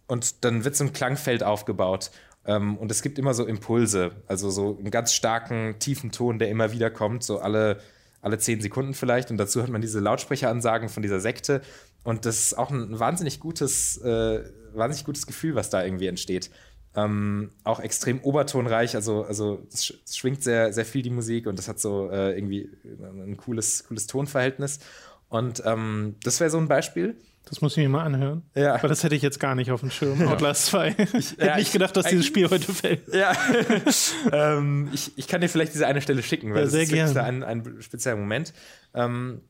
und dann wird so ein Klangfeld aufgebaut. Ähm, und es gibt immer so Impulse, also so einen ganz starken, tiefen Ton, der immer wieder kommt, so alle, alle zehn Sekunden vielleicht. Und dazu hat man diese Lautsprecheransagen von dieser Sekte. Und das ist auch ein wahnsinnig gutes, äh, wahnsinnig gutes Gefühl, was da irgendwie entsteht. Ähm, auch extrem obertonreich, also, also es, schwingt sehr, sehr viel die Musik und das hat so äh, irgendwie ein cooles, cooles Tonverhältnis. Und ähm, das wäre so ein Beispiel. Das muss ich mir mal anhören. Ja. Aber das hätte ich jetzt gar nicht auf dem Schirm. Outlast 2. Ich hätte ja, nicht gedacht, dass dieses Spiel heute fällt. Ja. ähm, ich, ich kann dir vielleicht diese eine Stelle schicken, weil ja, sehr das ist ein, ein spezieller Moment. Ähm,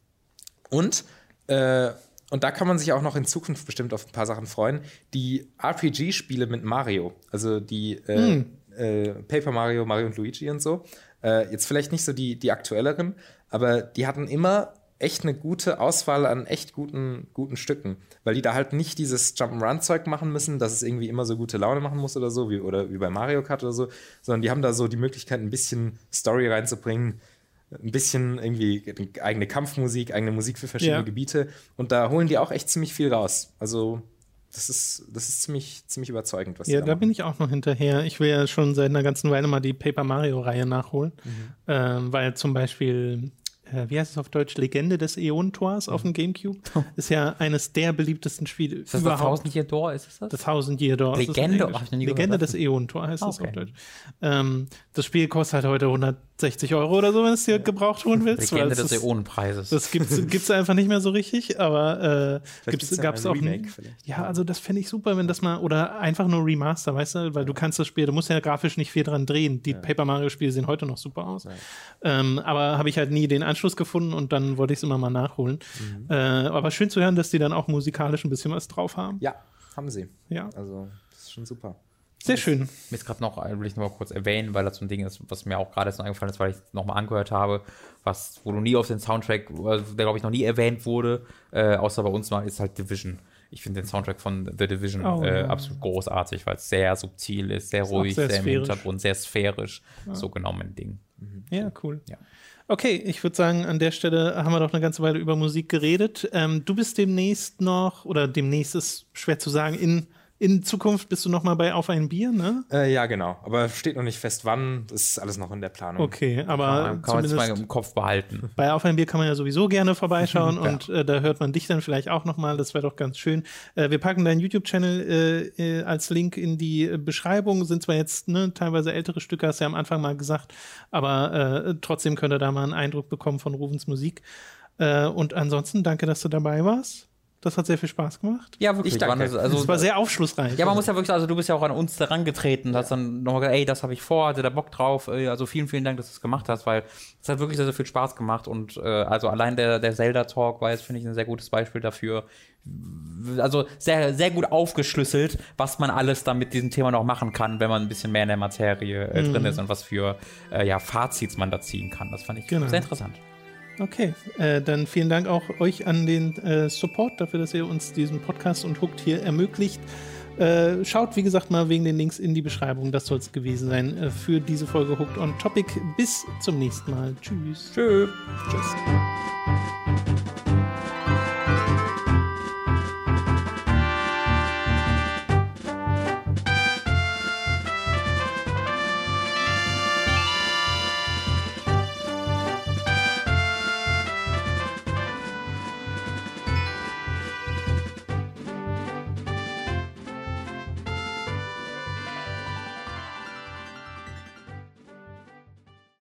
und, äh, und da kann man sich auch noch in Zukunft bestimmt auf ein paar Sachen freuen. Die RPG-Spiele mit Mario, also die äh, hm. äh, Paper Mario, Mario und Luigi und so. Äh, jetzt vielleicht nicht so die, die aktuelleren, aber die hatten immer echt eine gute Auswahl an echt guten, guten Stücken, weil die da halt nicht dieses Jump'n'Run-Zeug machen müssen, dass es irgendwie immer so gute Laune machen muss oder so, wie, oder wie bei Mario Kart oder so, sondern die haben da so die Möglichkeit, ein bisschen Story reinzubringen, ein bisschen irgendwie eigene Kampfmusik, eigene Musik für verschiedene ja. Gebiete und da holen die auch echt ziemlich viel raus. Also das ist, das ist ziemlich, ziemlich überzeugend, was Ja, da, da bin ich auch noch hinterher. Ich will ja schon seit einer ganzen Weile mal die Paper Mario-Reihe nachholen, mhm. ähm, weil zum Beispiel wie heißt es auf Deutsch, Legende des Äontors auf dem Gamecube. Ist ja eines der beliebtesten Spiele ist das überhaupt. Das Thousand Year Door, ist es das? Das Thousand Year Door. Legende, Legende des Äontor heißt okay. das auf Deutsch. Ähm, das Spiel kostet halt heute 160 Euro oder so, wenn es dir gebraucht holen willst. Legende des Äonenpreises. Das gibt es einfach nicht mehr so richtig, aber äh, gab es auch Remake vielleicht. Ja, also das fände ich super, wenn das mal, oder einfach nur Remaster, weißt du, weil du kannst das Spiel, du musst ja grafisch nicht viel dran drehen. Die ja. Paper Mario Spiele sehen heute noch super aus. Ja. Ähm, aber habe ich halt nie den Anschluss gefunden und dann wollte ich es immer mal nachholen. Mhm. Äh, aber schön zu hören, dass die dann auch musikalisch ein bisschen was drauf haben. Ja, haben sie. Ja. Also, das ist schon super. Sehr schön. Mir ist gerade noch, will ich noch mal kurz erwähnen, weil das so ein Ding ist, was mir auch gerade so eingefallen ist, weil ich es nochmal angehört habe, was, wo du nie auf den Soundtrack, der glaube ich noch nie erwähnt wurde, äh, außer bei uns mal, ist halt Division. Ich finde den Soundtrack von The Division oh, äh, absolut großartig, weil es sehr subtil ist, sehr ist ruhig, sehr, sehr im Hintergrund, sehr sphärisch. Ja. So genau mein Ding. Mhm. Ja, cool. Ja. Okay, ich würde sagen, an der Stelle haben wir doch eine ganze Weile über Musik geredet. Ähm, du bist demnächst noch, oder demnächst ist schwer zu sagen, in in Zukunft bist du noch mal bei Auf ein Bier, ne? Äh, ja, genau. Aber steht noch nicht fest, wann. Das ist alles noch in der Planung. Okay, aber ja, kann man mal im Kopf behalten. Bei Auf ein Bier kann man ja sowieso gerne vorbeischauen ja. und äh, da hört man dich dann vielleicht auch noch mal. Das wäre doch ganz schön. Äh, wir packen deinen YouTube-Channel äh, äh, als Link in die Beschreibung. Sind zwar jetzt ne, teilweise ältere Stücke, hast du ja am Anfang mal gesagt, aber äh, trotzdem könnt ihr da mal einen Eindruck bekommen von Rufens Musik. Äh, und ansonsten danke, dass du dabei warst. Das hat sehr viel Spaß gemacht. Ja, wirklich. Ich danke. Das, also, das war sehr aufschlussreich. Ja, man muss ja wirklich, also du bist ja auch an uns herangetreten, hast dann nochmal gesagt, ey, das habe ich vor, hatte da Bock drauf. Also vielen, vielen Dank, dass du es gemacht hast, weil es hat wirklich sehr, sehr viel Spaß gemacht und äh, also allein der, der Zelda-Talk war jetzt, finde ich, ein sehr gutes Beispiel dafür. Also sehr, sehr gut aufgeschlüsselt, was man alles dann mit diesem Thema noch machen kann, wenn man ein bisschen mehr in der Materie äh, mhm. drin ist und was für äh, ja, Fazits man da ziehen kann. Das fand ich genau. sehr interessant. Okay, äh, dann vielen Dank auch euch an den äh, Support dafür, dass ihr uns diesen Podcast und Hooked hier ermöglicht. Äh, schaut, wie gesagt, mal wegen den Links in die Beschreibung. Das soll es gewesen sein äh, für diese Folge Hooked on Topic. Bis zum nächsten Mal. Tschüss. Tschö. Tschüss.